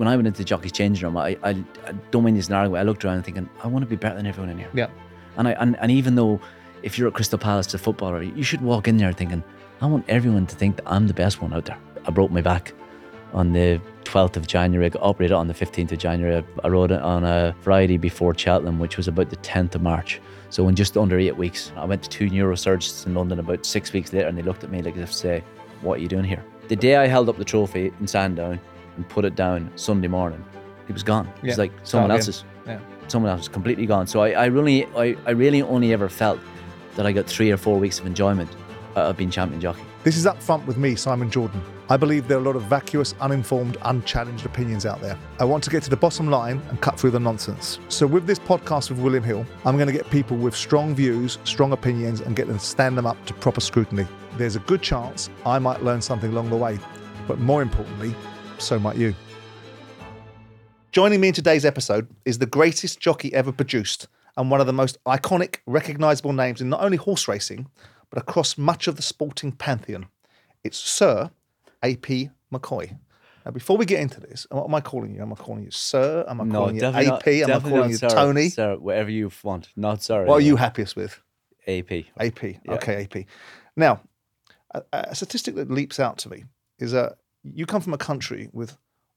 when I went into the jockey's changing room, I, I, I don't mean this in argument. I looked around thinking, I want to be better than everyone in here. Yeah. And I and, and even though if you're at Crystal Palace, a footballer, you should walk in there thinking, I want everyone to think that I'm the best one out there. I broke my back on the 12th of January. I got operated on the 15th of January. I rode it on a Friday before Cheltenham, which was about the 10th of March. So in just under eight weeks, I went to two neurosurgeons in London about six weeks later, and they looked at me like as if to say, "What are you doing here?" The day I held up the trophy in Sandown and put it down Sunday morning, it was gone. It was Yeah, like someone again. else's. Yeah. Someone else was completely gone. So I, I really, I, I really only ever felt that I got three or four weeks of enjoyment out of being champion jockey. This is up front with me, Simon Jordan. I believe there are a lot of vacuous, uninformed, unchallenged opinions out there. I want to get to the bottom line and cut through the nonsense. So, with this podcast with William Hill, I'm going to get people with strong views, strong opinions, and get them to stand them up to proper scrutiny. There's a good chance I might learn something along the way, but more importantly, so might you. Joining me in today's episode is the greatest jockey ever produced and one of the most iconic, recognisable names in not only horse racing, but across much of the sporting pantheon. It's Sir A.P. McCoy. Now, before we get into this, what am I calling you? Am I calling you Sir? Am I calling you AP? not- am I calling you sir, Tony? Sir, whatever you want. Not sorry. What are you happiest with? AP. AP. Yeah. Okay, AP. Now, a, a statistic that leaps out to me is that you come from a country with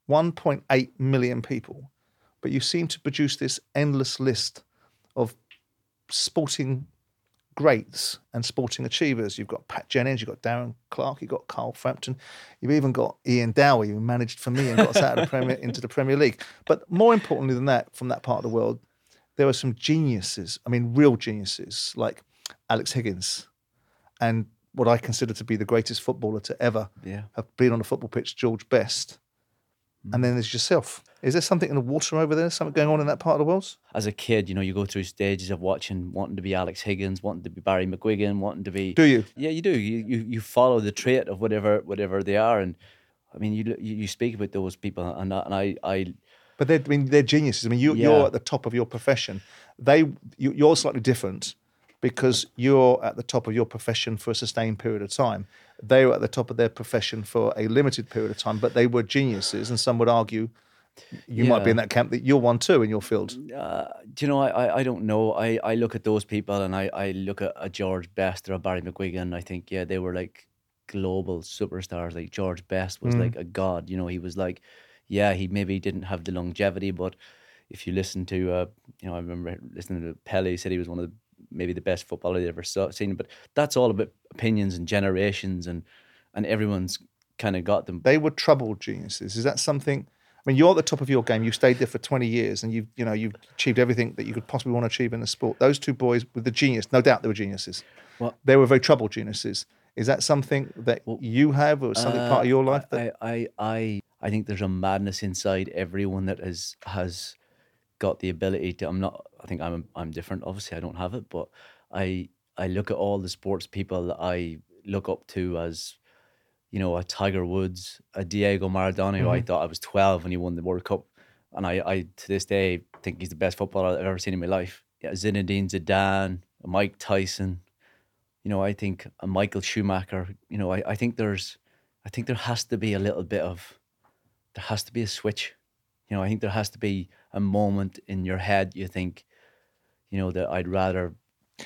1.8 million people, but you seem to produce this endless list of sporting greats and sporting achievers. You've got Pat Jennings, you've got Darren Clarke, you've got Carl Frampton, you've even got Ian Dowie, who managed for me and got us out of the Premier into the Premier League. But more importantly than that, from that part of the world, there are some geniuses. I mean, real geniuses like Alex Higgins, and what I consider to be the greatest footballer to ever Yeah. have been on a football pitch, George Best. And then there's yourself. Is there something in the water over there? Something going on in that part of the world? As a kid, you know, you go through stages of watching, wanting to be Alex Higgins, wanting to be Barry McGuigan, wanting to be. Do you? Yeah, you do. You you, you follow the trait of whatever whatever they are, and I mean, you you, speak about those people, and I, and I I But they're, I mean, they're geniuses. I mean, you, Yeah. you're at the top of your profession. They, you, you're slightly different because you're at the top of your profession for a sustained period of time. They were at the top of their profession for a limited period of time, but they were geniuses. And some would argue you might be in that camp that you're one too in your field. uh, do you know, I, I, I don't know. I, I look at those people and I, I look at a George Best or a Barry McGuigan. I think, yeah, they were like global superstars. Like George Best was Mm. like a god. You know, he was like, yeah, he maybe didn't have the longevity, but if you listen to, uh, you know, I remember listening to Pele, he said he was one of the maybe the best footballer they ever saw, seen. But that's all about opinions and generations, and and everyone's kind of got them. They were troubled geniuses. Is that something? I mean, you're at the top of your game. You stayed there for 20 years, and you've you know you've achieved everything that you could possibly want to achieve in the sport. Those two boys with the genius, no doubt they were geniuses. Well- they were very troubled geniuses. Is that something that you have, or something part of your life? That, Uh, I, I, I, I think there's a madness inside everyone that has has got the ability to. I'm not. I think I'm I'm different. Obviously, I don't have it, but I I look at all the sports people that I look up to as, you know, a Tiger Woods, a Diego Maradona. who I Mm-hmm. thought I was 12 when he won the World Cup, and I, I to this day think he's the best footballer I've ever seen in my life. Yeah, Zinedine Zidane, Mike Tyson. You know, I think a Michael Schumacher. You know, I, I think there's, I think there has to be a little bit of, there has to be a switch. You know, I think there has to be a moment in your head you think, you know, that I'd rather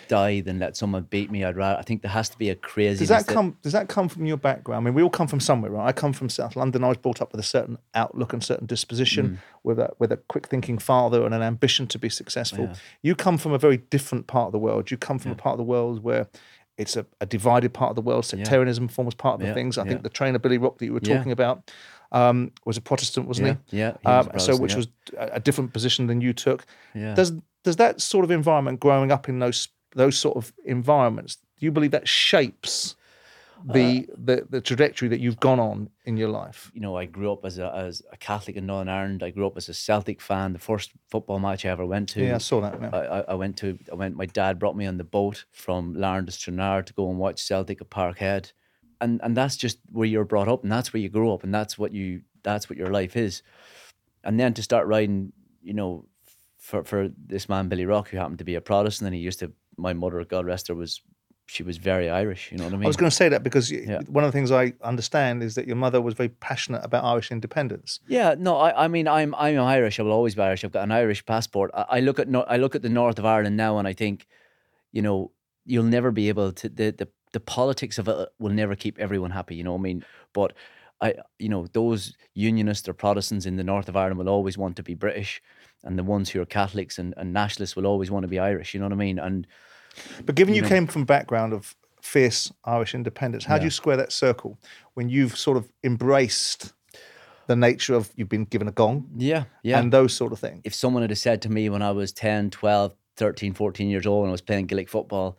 die than let someone beat me. I'd rather. I think there has to be a crazy. does that come? Does that come from your background? I mean, we all come from somewhere, right? I come from South London. I was brought up with a certain outlook and certain disposition, mm. with a with a quick thinking father and an ambition to be successful. Yeah. You come from a very different part of the world. You come from a part of the world where it's a, a divided part of the world. Sectarianism forms part of the Yeah, things. I yeah. think the trainer Billy Rock that you were Yeah. talking about um, was a Protestant, wasn't Yeah, he? yeah, he was Um, so, which Protestant, was a, different position than you took. Yeah. Does does that sort of environment, growing up in those those sort of environments, do you believe that shapes the Uh, the, the trajectory that you've gone on in your life? you know, I grew up as a as a Catholic in Northern Ireland. I grew up as a Celtic fan. The first football match I ever went to. Yeah, I saw that. Yeah. I, I- I went to I went my dad brought me on the boat from Larne to Stranraer to go and watch Celtic at Parkhead. And and that's just where you're brought up and that's where you grow up and that's what you that's what your life is. And then to start riding, you know, for for this man Billy Rock who happened to be a Protestant and he used to my mother, God rest her, was she was very Irish. You know what I mean? I was going to say that because Yeah. one of the things I understand is that your mother was very passionate about Irish independence. Yeah, no, I, I mean, I'm I'm Irish. I will always be Irish. I've got an Irish passport. I, I look at no, I look at the north of Ireland now, and I think, you know, you'll never be able to the the, the politics of it uh, will never keep everyone happy. You know what I mean? But I, you know, those unionists or Protestants in the north of Ireland will always want to be British, and the ones who are Catholics and, and nationalists will always want to be Irish. You know what I mean? And But given you, know- came from background of fierce Irish independence, how do you square that circle when you've sort of embraced the nature of you've been given a gong yeah, yeah. and those sort of things? if someone had said to me when I was 10, 12, 13, 14 years old and I was playing Gaelic football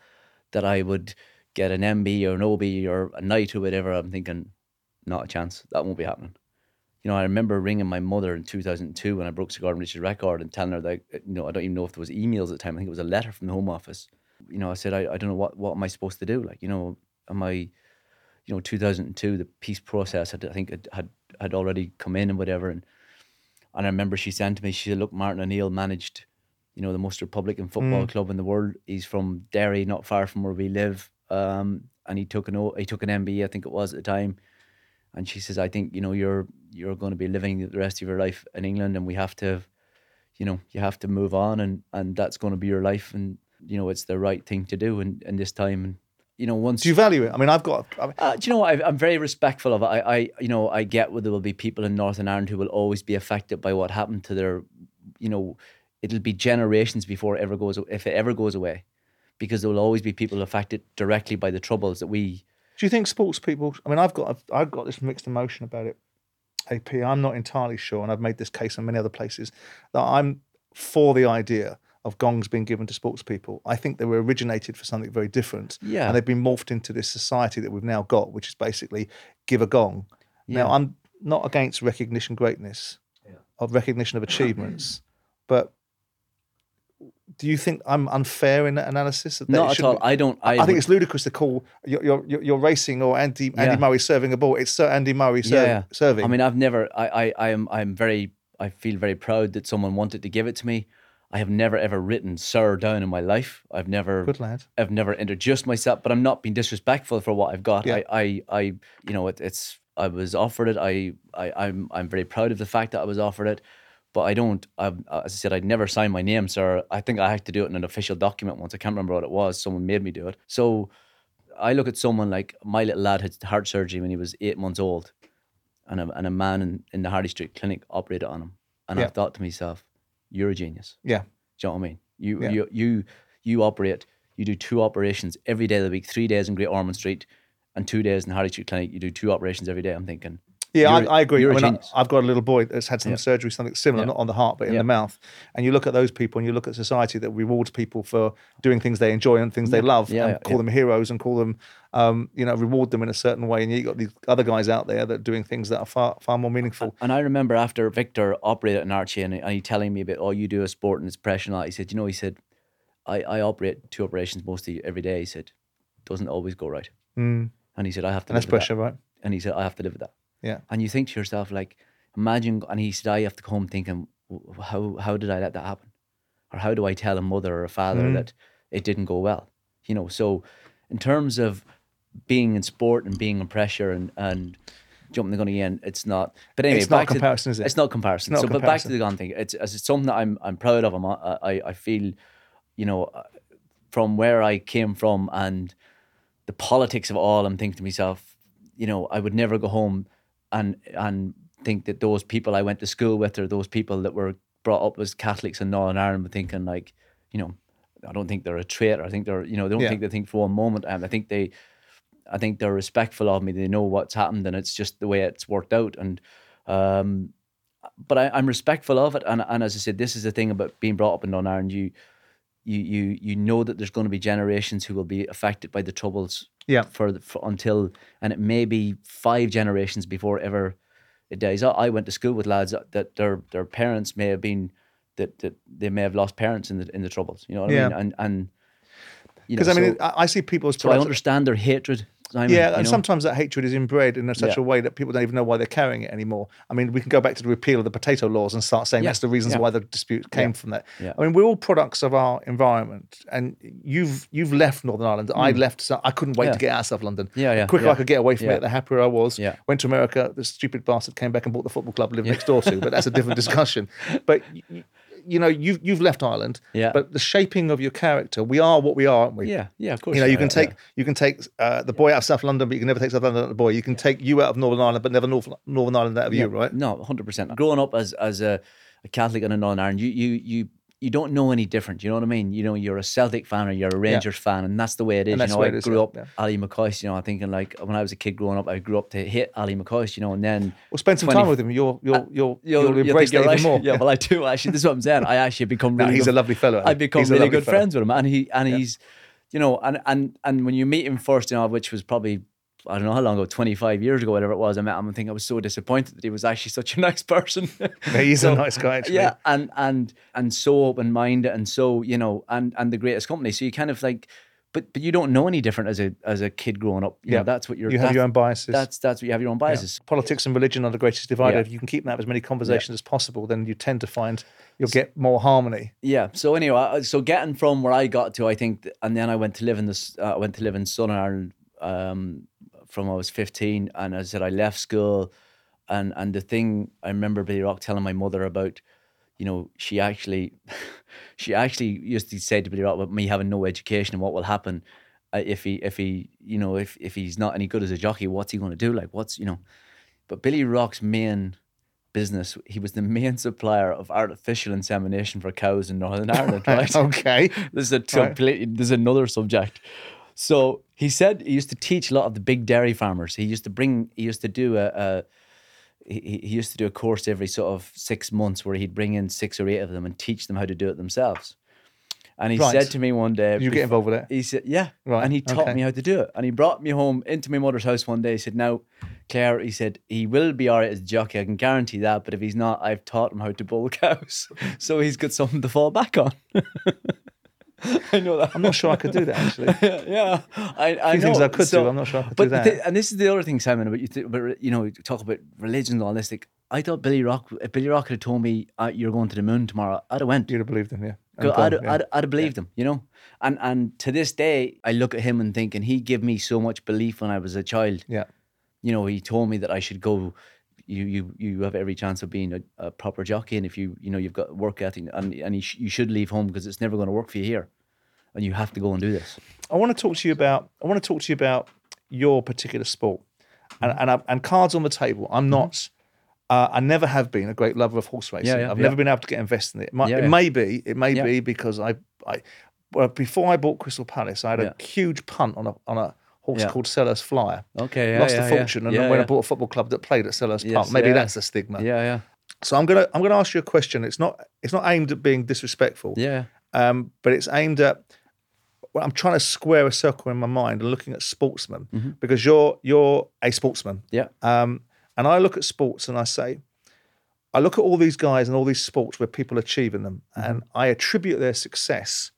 that I would get an MB or an OB or a knight or whatever, I'm thinking, not a chance. That won't be happening. You know, I remember ringing my mother in 2002 when I broke Sir Gordon Richards' record and telling her that, you know, I don't even know if there was emails at the time. I think it was a letter from the Home Office. You know, I said, I, I don't know what, what am I supposed to do? Like, you know, am I, you know, 2002, the peace process had, I think, had, had, had already come in and whatever. And and I remember she sent to me, she said, Look, Martin O'Neill managed, you know, the most Republican football mm. club in the world. He's from Derry, not far from where we live. Um, and he took an O- he took an MBA, I think it was at the time. And she says, I think, you know, you're you're going to be living the rest of your life in England and we have to, you know, you have to move on and, and that's going to be your life and, you know, it's the right thing to do in, in this time. And, you know, once Do you value it? I mean, I've got. I mean, uh, do you know what? I, I'm very respectful of it. I, I, you know, I get where there will be people in Northern Ireland who will always be affected by what happened to their, you know, it'll be generations before it ever goes, if it ever goes away, because there will always be people affected directly by the troubles that we. do you think sports people? I mean, I've got I've got this mixed emotion about it. AP, I'm not entirely sure, and I've made this case in many other places that I'm for the idea of gongs being given to sports people. I think they were originated for something very different, Yeah. and they've been morphed into this society that we've now got, which is basically give a gong. Now, I'm not against recognition greatness, of recognition of achievements, but do you think I'm unfair in that analysis? That that Not at all. be- I don't. I, I, think would- it's ludicrous to call you're you're, you're- you're racing or Andy Andy Yeah. Murray serving a ball. It's Sir Andy Murray serve, yeah. serving. I mean, I've never. I, I, I am. I'm very. I feel very proud that someone wanted to give it to me. I have never ever written "sir" down in my life. I've never. good lad. I've never introduced myself, but I'm not being disrespectful for what I've got. Yeah. I, I, I, you know, it, it's. I was offered it. I, I, I'm, I'm very proud of the fact that I was offered it, but I don't. I've, uh, as I said, I'd never sign my name, sir. I think I had to do it in an official document once. I can't remember what it was. Someone made me do it. So, I look at someone like my little lad had heart surgery when he was eight months old, and a, and a man in, in the Harley Street clinic operated on him, and Yeah. I thought to myself, "You're a genius." Yeah, Do you know what I mean? You Yeah. you you you operate. You do two operations every day of the week. Three days in Great Ormond Street, and two days in Harley Street Clinic. You do two operations every day. I'm thinking, yeah, I, I agree. I mean, genius. I've got a little boy that's had some Yeah. surgery, something similar, Yeah. not on the heart but in Yeah. the mouth. And you look at those people, and you look at society that rewards people for doing things they enjoy and things they love, and call them heroes and call them, um, you know, reward them in a certain way. And you've got these other guys out there that are doing things that are far far more meaningful. And I remember after Victor operated an Archie and, and he telling me about, oh, you do a sport and it's pressure and all that. He said, you know, he said, I, I operate two operations mostly every day. He said, doesn't always go right. Mm. And he said, I have to And that's pressure, right? And he said, I have to live with that. Yeah. And you think to yourself, like, imagine, and he said, I have to come home thinking, how, how did I let that happen? Or how do I tell a mother or a father Mm. that it didn't go well? You know, so in terms of being in sport and being in pressure and, and jumping the gun again, it's not. But anyway, It's not back to- comparison, is it? It's not comparison. Not so, but back to the gun thing. It's, it's something that I'm I'm proud of. I'm, I I I feel, you know, uh, from where I came from and the politics of all. I'm thinking to myself, you know, I would never go home and and think that those people I went to school with or those people that were brought up as Catholics in Northern Ireland were thinking like, you know, I don't think they're a traitor. I think they're, you know, they don't Yeah. think they think for one moment. And I think they, I think they're respectful of me. They know what's happened and it's just the way it's worked out. And, um, but I, I'm respectful of it. And, and as I said, this is the thing about being brought up in Northern Ireland. You, you, you, you know that there's going to be generations who will be affected by the troubles Yeah. for, the, for until, and it may be five generations before ever it dies. I, I went to school with lads that, their their parents may have been that, that they may have lost parents in the in the troubles. You know what Yeah. I mean? And and you know, Because I mean, so, I, see people as so I understand their hatred Yeah, and know? sometimes that hatred is inbred in such Yeah. a way that people don't even know why they're carrying it anymore. I mean, we can go back to the repeal of the potato laws and start saying Yeah, that's the reasons yeah. why the dispute came from that. I mean, we're all products of our environment, and you've you've left Northern Ireland. I left. So I couldn't wait Mm. To get out of South London. Yeah, yeah, The quicker. I could get away from it, the happier I was. Yeah. Went to America. The stupid bastard came back and bought the football club I lived next door to. But that's a different discussion. But you, know, you've you've left Ireland. Yeah. But the shaping of your character, we are what we are, aren't we? yeah, yeah, of course. You know, you can take yeah. you can take uh, the boy out of South London, but you can never take South London out of the boy. You can take you out of Northern Ireland, but never North, Northern Ireland out of you, right? No, hundred percent. Growing up as as a, a Catholic in Northern Ireland, you you you you don't know any different. You know what I mean? You know, you're a Celtic fan or you're a Rangers fan, and that's the way it is. And You know, I grew yeah, up yeah. Ally McCoist. You know, I'm thinking like when I was a kid growing up, I grew up to hit Ally McCoist. You know, and then Well, spend some 20 time with him. You'll you'll you'll, you'll, you'll embrace you're even right. more. Yeah, well, I do actually. This is what I'm saying. I actually become really. No, he's good- a lovely fellow. Eh? I become He's really good fellow. friends with him, and he and he's, you know, and and and when you meet him first, you know, which was probably I don't know how long ago, twenty five years ago, whatever it was. I met him and think I was so disappointed that he was actually such a nice person. Yeah, he's So, a nice guy, actually. Yeah, and and and so open minded, and so you know, and and the greatest company. So you kind of like, but but you don't know any different as a as a kid growing up. You Yeah. know, that's what you're. You have your own biases. That's that's what you have your own Yeah. biases. Politics and religion are the greatest divider. Yeah. If you can keep that as many conversations as possible, then you tend to find you'll get more harmony. Yeah. So anyway, so getting from where I got to, I think, and then I went to live in this. Uh, I went to live in Southern Ireland um, from I was fifteen, and as I said, I left school, and and the thing I remember Billy Rock telling my mother about, you know, she actually, she actually used to say to Billy Rock about me having no education and what will happen. Uh, if he, if he, you know, if if he's not any good as a jockey, what's he going to do? Like, what's you know, but Billy Rock's main business, he was the main supplier of artificial insemination for cows in Northern Ireland, right? okay. This is a completely, this is another subject. So he said he used to teach a lot of the big dairy farmers. He used to bring, he used to do a, a he, he used to do a course every sort of six months where he'd bring in six or eight of them and teach them how to do it themselves. And he Right. said to me one day, you get involved with it? he said, "Yeah," Right, and he taught okay. me how to do it. And he brought me home into my mother's house one day. He said, "Now, Claire," he said, "he will be all right as a jockey. I can guarantee that. But if he's not, I've taught him how to bull cows, so he's got something to fall back on." I know that. I'm not sure I could do that actually. yeah, I, I few know. things I could So- do. I'm not sure I could but do that. and this is the other thing, Simon, about you, th- about you know, you talk about religion and all this. Like, I thought Billy Rock, if Billy Rock had told me uh, you're going to the moon tomorrow, I'd have went. You'd have believed him, yeah. And Go- I'd, yeah. I'd, I'd have believed him, you know. And and to this day, I look at him and think, and he gave me so much belief when I was a child. yeah. You know, he told me that I should go. You you you have every chance of being a, a proper jockey, and if you you know you've got work ethic, and and you, sh- you should leave home because it's never going to work for you here, and you have to go and do this. I want to talk to you about. I want to talk to you about your particular sport, and and, I, and cards on the table. I'm not. Uh, I never have been a great lover of horse racing. Mm-hmm. Yeah, yeah, I've yeah. never been able to get invested in it. It, might, Yeah, it may be. It may be because I. I well, before I bought Crystal Palace, I had a huge punt on a on a horse Yeah. called Selhurst Flyer. Okay, yeah, Lost yeah, a fortune, and then when. I bought a football club that played at Selhurst Yes, Park, maybe that's a stigma. Yeah, yeah, So I'm gonna I'm gonna ask you a question. It's not it's not aimed at being disrespectful yeah. um, but it's aimed at. Well, I'm trying to square a circle in my mind and looking at sportsmen Mm-hmm. because you're you're a sportsman, Yeah. um, and I look at sports and I say, I look at all these guys and all these sports where people are achieving them, Mm-hmm. and I attribute their success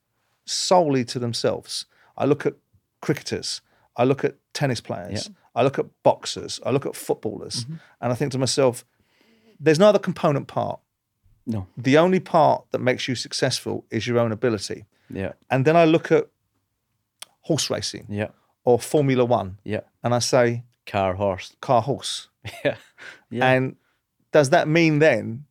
solely to themselves. I look at cricketers, I look at tennis players, I look at boxers, I look at footballers, Mm-hmm. and I think to myself, there's no other component part. No. The only part that makes you successful is your own ability. Yeah. And then I look at horse racing Yeah. or Formula One Yeah. and I say Car, horse. car horse. Yeah. Yeah. And does that mean then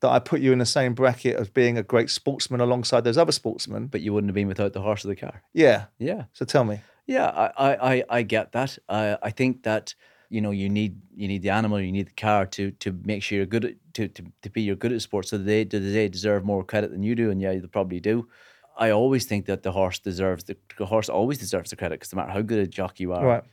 that I put you in the same bracket as being a great sportsman alongside those other sportsmen? but you wouldn't have been without the horse or the car. Yeah. Yeah. So tell me. Yeah, I, I, I, get that. I, I think that you know you need you need the animal, you need the car to to make sure you're good at to to, to be you're good at sports. So they do they deserve more credit than you do, and yeah, they probably do. I always think that the horse deserves the, the horse always deserves the credit because no matter how good a jockey you are, Right.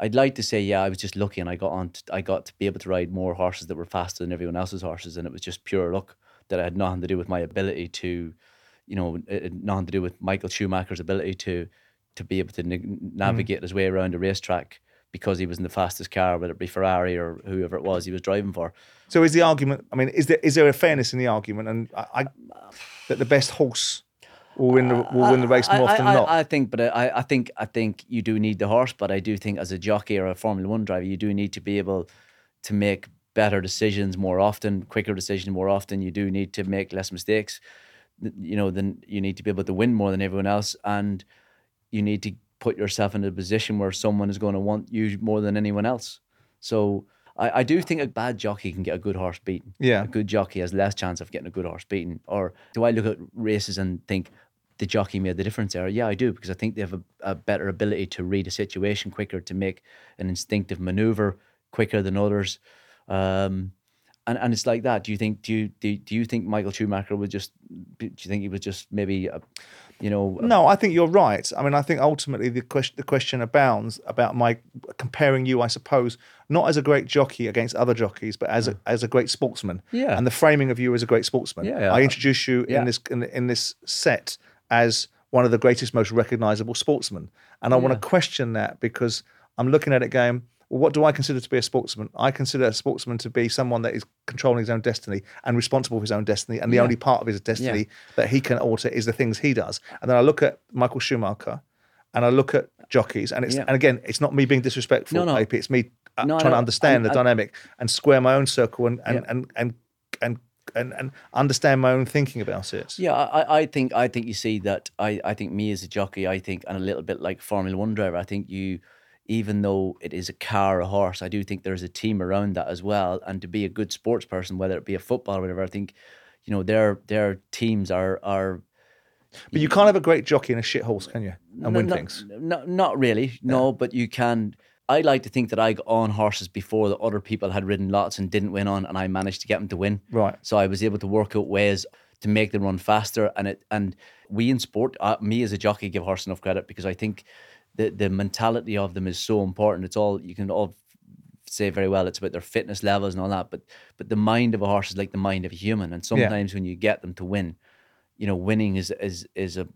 I'd like to say yeah, I was just lucky and I got on. To, I got to be able to ride more horses that were faster than everyone else's horses, and it was just pure luck that I had nothing to do with my ability to, you know, it had nothing to do with Michael Schumacher's ability to to be able to na- mm. navigate his way around a racetrack because he was in the fastest car, whether it be Ferrari or whoever it was he was driving for. So is the argument? I mean, is there is there a fairness in the argument? And I, I that the best horse will win the will win the race more I, often I, than not. I think, but I, I think I think you do need the horse, but I do think as a jockey or a Formula One driver, you do need to be able to make better decisions more often, quicker decisions more often. You do need to make less mistakes. You know, then you need to be able to win more than everyone else, and you need to put yourself in a position where someone is going to want you more than anyone else. So I, I do think a bad jockey can get a good horse beaten. Yeah. A good jockey has less chance of getting a good horse beaten. Or do I look at races and think the jockey made the difference there? Yeah, I do, because I think they have a, a better ability to read a situation quicker, to make an instinctive maneuver quicker than others. Um, and, and it's like that. Do you think do you do, do you think Michael Schumacher was just do you think he was just maybe a, you know a- No, I think you're right. I mean, I think ultimately the question the question abounds about my comparing you, I suppose, not as a great jockey against other jockeys, but as a, as a great sportsman. Yeah. And the framing of you as a great sportsman. Yeah, yeah. I introduce you Yeah. in this in, in this set as one of the greatest, most recognizable sportsmen, and I want to question that because I'm looking at it going. Well, what do I consider to be a sportsman? I consider a sportsman to be someone that is controlling his own destiny and responsible for his own destiny, and the Yeah. only part of his destiny that he can alter is the things he does. And then I look at Michael Schumacher, and I look at jockeys, and it's Yeah. and again, it's not me being disrespectful, No, no. AP. It's me uh, No, trying to understand and- the and- dynamic and square my own circle and and Yeah. and, and and and and understand my own thinking about it. Yeah, I, I think I think you see that I, I think me as a jockey, I think and a little bit like Formula One driver, I think you even though it is a car or a horse, I do think there's a team around that as well. And to be a good sports person, whether it be a football or whatever, I think, you know, their their teams are are But you can't have a great jockey and a shit horse, can you? And No, win no, things. No, not really. No, but you can. I like to think that I got on horses before that other people had ridden lots and didn't win on, and I managed to get them to win. Right. So I was able to work out ways to make them run faster, and it and we in sport, uh, me as a jockey, give horse enough credit because I think the the mentality of them is so important. It's all you can all say very well. It's about their fitness levels and all that, but but the mind of a horse is like the mind of a human, and sometimes when you get them to win, you know, winning is is is a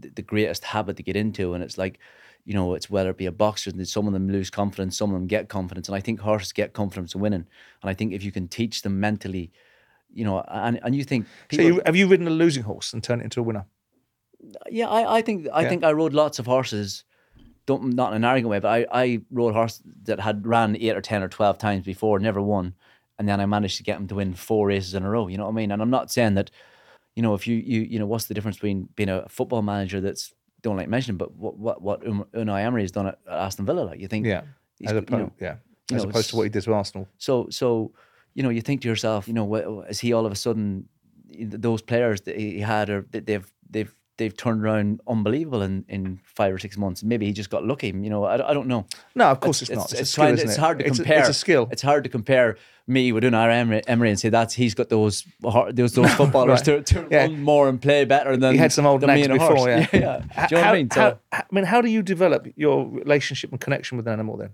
the greatest habit to get into, and it's like, you know, it's whether it be a boxer, and some of them lose confidence, some of them get confidence, and I think horses get confidence in winning, and I think if you can teach them mentally, you know, and and you think So you, have you ridden a losing horse and turned it into a winner? yeah, I, I think I Yeah. think I rode lots of horses, don't not in an arrogant way, but I I rode a horse that had ran eight or ten or twelve times before, never won, and then I managed to get him to win four races in a row. You know what I mean? And I'm not saying that, you know, if you you you know, what's the difference between being a football manager that's don't like mentioning, but what what what Un- Unai Emery has done at Aston Villa, like you think, Yeah. he's- As you opposed, know, yeah. you As know, opposed to what he did with Arsenal. so so you know you think to yourself, you know, what, is he all of a sudden those players that he had or that they've they've they've turned around unbelievable in, in five or six months. Maybe he just got lucky. You know, I, I don't know. No, of course it's, not. It's, a skill, trying- it's it? hard to it's compare. A, it's a skill. It's hard to compare me with Unai Emery, Emery and say that's he's got those those those footballers to, to Yeah. run more and play better than he had some old nags a horse. before, yeah. yeah. Do you know how, what I mean? So, how- I mean, how do you develop your relationship and connection with an animal then?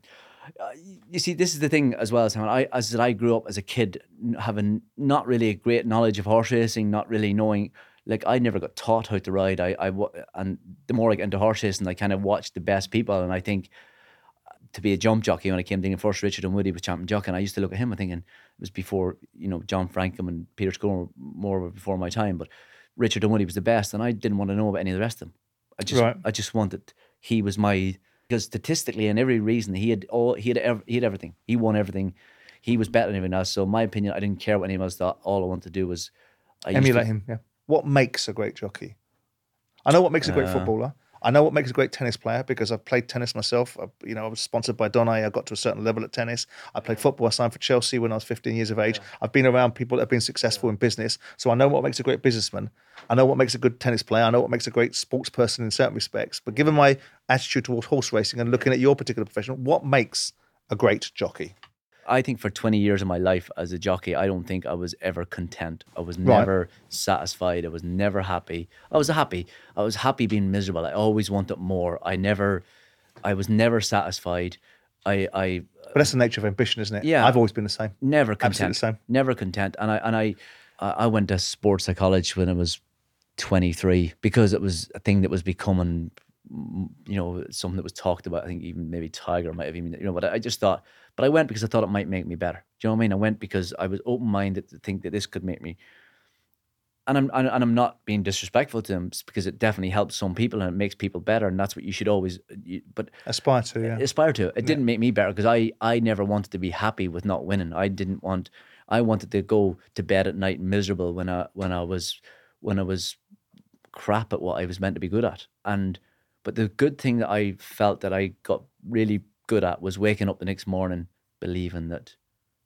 Uh, you see, this is the thing as well, Simon. I as I grew up as a kid, having not really a great knowledge of horse racing, not really knowing. Like I never got taught how to ride. I, I and the more I get into horse racing, I kind of watch the best people, and I think uh, to be a jump jockey when I came thinking first Richard Dunwoody was champion jockey, and I used to look at him and thinking it was before you know John Francome and Peter Scudamore were before my time, but Richard Dunwoody was the best, and I didn't want to know about any of the rest of them. I just Right. I just wanted he was my because statistically and every reason he had all he had ev- he had everything. He won everything. He was better than everyone else. So in my opinion, I didn't care what anyone else thought. All I wanted to do was I Emulate him. Yeah. What makes a great jockey? I know what makes a great Uh, footballer. I know what makes a great tennis player because I've played tennis myself. I, you know, I was sponsored by Donnay. I got to a certain level at tennis. I played football. I signed for Chelsea when I was 15 years of age. I've been around people that have been successful in business. So I know what makes a great businessman. I know what makes a good tennis player. I know what makes a great sports person in certain respects. But given my attitude towards horse racing and looking at your particular profession, what makes a great jockey? I think for 20 years of my life as a jockey, I don't think I was ever content. I was Right. never satisfied. I was never happy. I was happy. I was happy being miserable. I always wanted more. I never, I was never satisfied. I, I But that's the nature of ambition, isn't it? Yeah. I've always been the same. never content. Absolutely the same. Never content. And I and I I went to sports psychology when I was 23 because it was a thing that was becoming you know something that was talked about. I think even maybe Tiger might have even you know. But I just thought. But I went because I thought it might make me better. Do you know what I mean? I went because I was open minded to think that this could make me and I'm and, I'm not being disrespectful to him because it definitely helps some people and it makes people better, and that's what you should always. Uh, you, but Aspire to, yeah. aspire to. It didn't make me better because I I never wanted to be happy with not winning. I didn't want. I wanted to go to bed at night miserable when I when I was when I was crap at what I was meant to be good at. And but the good thing that I felt that I got really good at was waking up the next morning believing that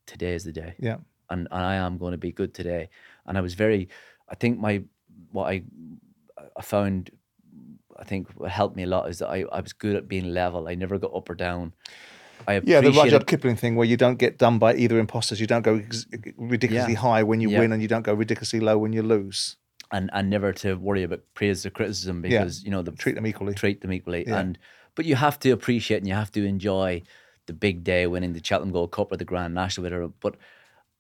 today is the day Yeah. and, and I am going to be good today. And I was very, I think my what I I found, I think what helped me a lot is that I, I was good at being level. I never got up or down. I Yeah, the Rudyard Kipling thing where you don't get done by either imposters. You don't go ex- ridiculously Yeah. high when you Yeah. win and you don't go ridiculously low when you lose. And and never to worry about praise or criticism Yeah. because you know the Treat them equally. treat them equally. Yeah. And but you have to appreciate and you have to enjoy the big day winning the Cheltenham Gold Cup or the Grand National, whatever. But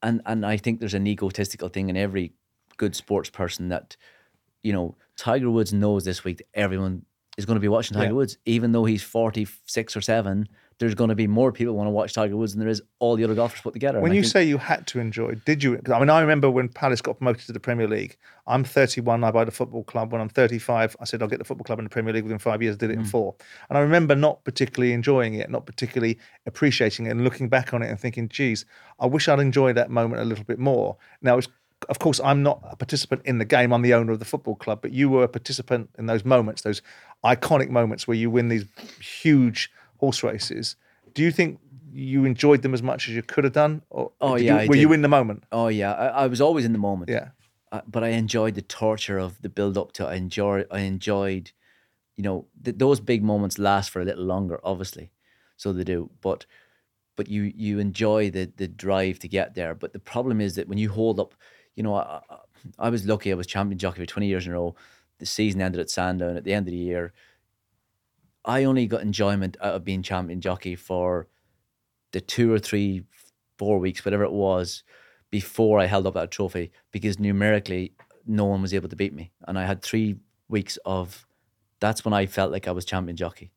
and and I think there's an egotistical thing in every good sports person that you know Tiger Woods knows this week that everyone is going to be watching Tiger Yeah. Woods, even though he's 46 or seven. There's going to be more people want to watch Tiger Woods than there is all the other golfers put together. When you think- say you had to enjoy, did you? I mean, I remember when Palace got promoted to the Premier League. I'm 31. I buy the football club. When I'm 35, I said I'll get the football club in the Premier League within five years. Did it Mm. in four. And I remember not particularly enjoying it, not particularly appreciating it, and looking back on it and thinking, "Geez, I wish I'd enjoyed that moment a little bit more." Now, it's, of course, I'm not a participant in the game. I'm the owner of the football club, but you were a participant in those moments, those iconic moments where you win these huge horse races. Do you think you enjoyed them as much as you could have done? Or Oh, yeah, you, were you in the moment? Oh yeah, I, I was always in the moment. Yeah. uh, but I enjoyed the torture of the build up to. it. I enjoy. I enjoyed, you know, th- those big moments last for a little longer, obviously, so they do. But, but you you enjoy the the drive to get there. But the problem is that when you hold up, you know, I, I, I was lucky. I was champion jockey for twenty years in a row. The season ended at Sandown at the end of the year. I only got enjoyment out of being champion jockey for the two or three, four weeks, whatever it was, before I held up that trophy because numerically no one was able to beat me. And I had three weeks of that's when I felt like I was champion jockey.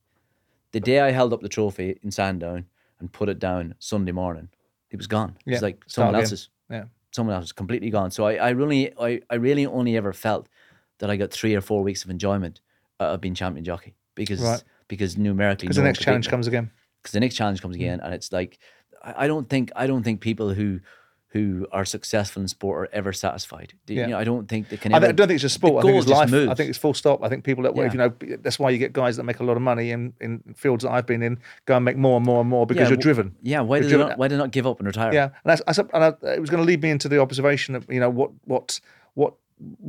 The day I held up the trophy in Sandown and put it down Sunday morning, it was gone. It was like someone else's. Yeah. Someone else was completely gone. So I, I really I, I really only ever felt that I got three or four weeks of enjoyment out of being champion jockey because Right. Because numerically Because no the next challenge comes again. because the next challenge comes again, and it's like I I don't think I don't think people who who are successful in sport are ever satisfied. Do you Yeah. know, I don't think they can I ever. don't don't think it's just sport. I think it's life. I think it's full stop. I think people that, Yeah. you know, that's why you get guys that make a lot of money in, in fields that I've been in go and make more and more and more because Yeah, you're w- driven. yeah, why do they not? Why do not give up and retire? Yeah, and and I, it was going to lead me into the observation of you know what what what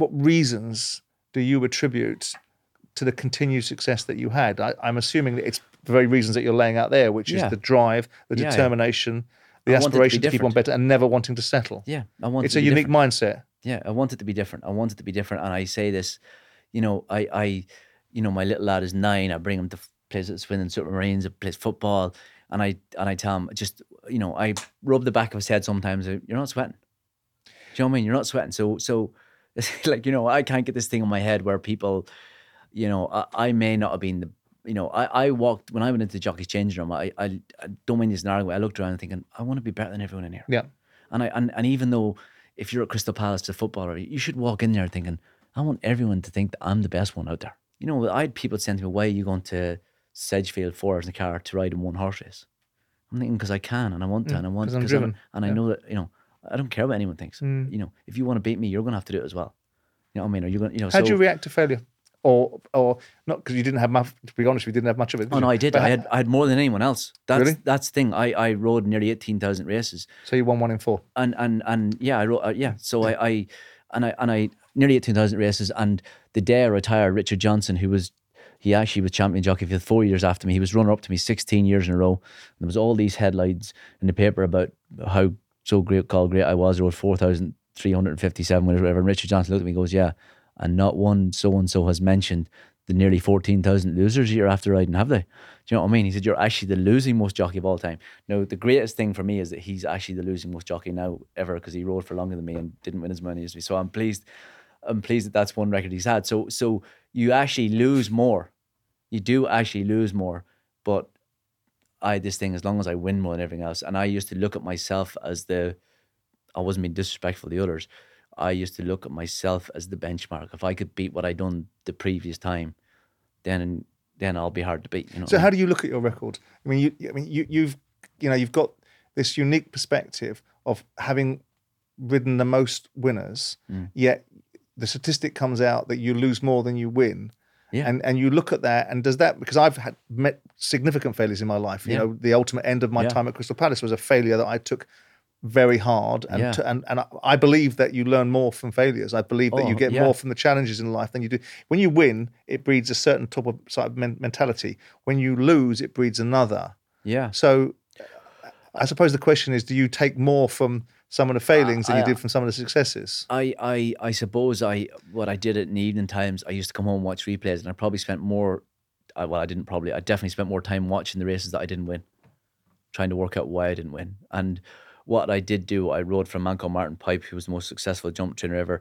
what reasons do you attribute to the continued success that you had? I, I'm assuming that it's the very reasons that you're laying out there, which Yeah. is the drive, the Yeah, yeah. determination, the I it to be aspiration to, keep on better, and never wanting to settle. yeah. I want. It's it a be unique different. mindset. Yeah, I want it to be different. I want it to be different, and I say this, you know, I, I, you know, my little lad is nine. I bring him to plays at Swindon Supermarines, plays football, and I and I tell him just, you know, I rub the back of his head sometimes. uh, You're not sweating. Do you know what I mean? You're not sweating. So so, like you know, I can't get this thing on my head where people, you know, I, I may not have been the. You know, I, I walked when I went into the jockey's changing room. I, I, I don't mean this in an argument. I looked around thinking, I want to be better than everyone in here. Yeah. And I and, and even though if you're at Crystal Palace, footballer, you should walk in there thinking, I want everyone to think that I'm the best one out there. You know, I had people saying to me, Why are you going to Sedgefield four hours in the car to ride in one horse race? I'm thinking because I can and I want to and I want 'cause I'm 'cause driven. and I know that, you know, I don't care what anyone thinks. Mm. You know, if you want to beat me, you're gonna have to do it as well. You know what I mean? Are you're gonna you know How so would you react to failure? Or, or not because you didn't have much. To be honest, we didn't have much of it. Oh you? no, I did. But I had I had more than anyone else. That's Really? that's the thing. I, I rode nearly eighteen thousand races. So you won one in four. and and and yeah, I wrote uh, yeah. So I, I and I and I nearly eighteen thousand races. And the day I retired, Richard Johnson, who was he actually was champion jockey for four years after me. He was runner up to me sixteen years in a row. And there was all these headlines in the paper about how so great called great I was. I rode four thousand three hundred and fifty seven winners, whatever. And Richard Johnson looked at me and goes, Yeah. And not one so and so has mentioned the nearly fourteen thousand losers you're after riding, have they? Do you know what I mean? He said, You're actually the losing most jockey of all time. Now, the greatest thing for me is that he's actually the losing most jockey now ever because he rode for longer than me and didn't win as many as me. So I'm pleased. I'm pleased that that's one record he's had. So, so you actually lose more. You do actually lose more, but I had this thing as long as I win more than everything else. And I used to look at myself as the, I wasn't being disrespectful to the others. I used to look at myself as the benchmark. If I could beat what I'd done the previous time, then then I'll be hard to beat. You know. So how do you look at your record? I mean, you, I mean, you, you've, you know, you've got this unique perspective of having ridden the most winners, Mm. yet the statistic comes out that you lose more than you win. Yeah. And and you look at that, and does that because I've had met significant failures in my life. You Yeah. know, the ultimate end of my Yeah. time at Crystal Palace was a failure that I took very hard, and Yeah. to, and and I- I believe that you learn more from failures. I believe that you Oh, get yeah. more from the challenges in life than you do when you win. It breeds a certain type of, sort of men- mentality. When you lose, it breeds another. yeah. So, I suppose the question is: Do you take more from some of the failings than you did from some of the successes? I, I I suppose I what I did it in the evening times. I used to come home and watch replays, and I probably spent more. I, well, I didn't probably. I definitely spent more time watching the races that I didn't win, trying to work out why I didn't win. And what I did do, I rode from Manco Martin Pipe, who was the most successful jump trainer ever.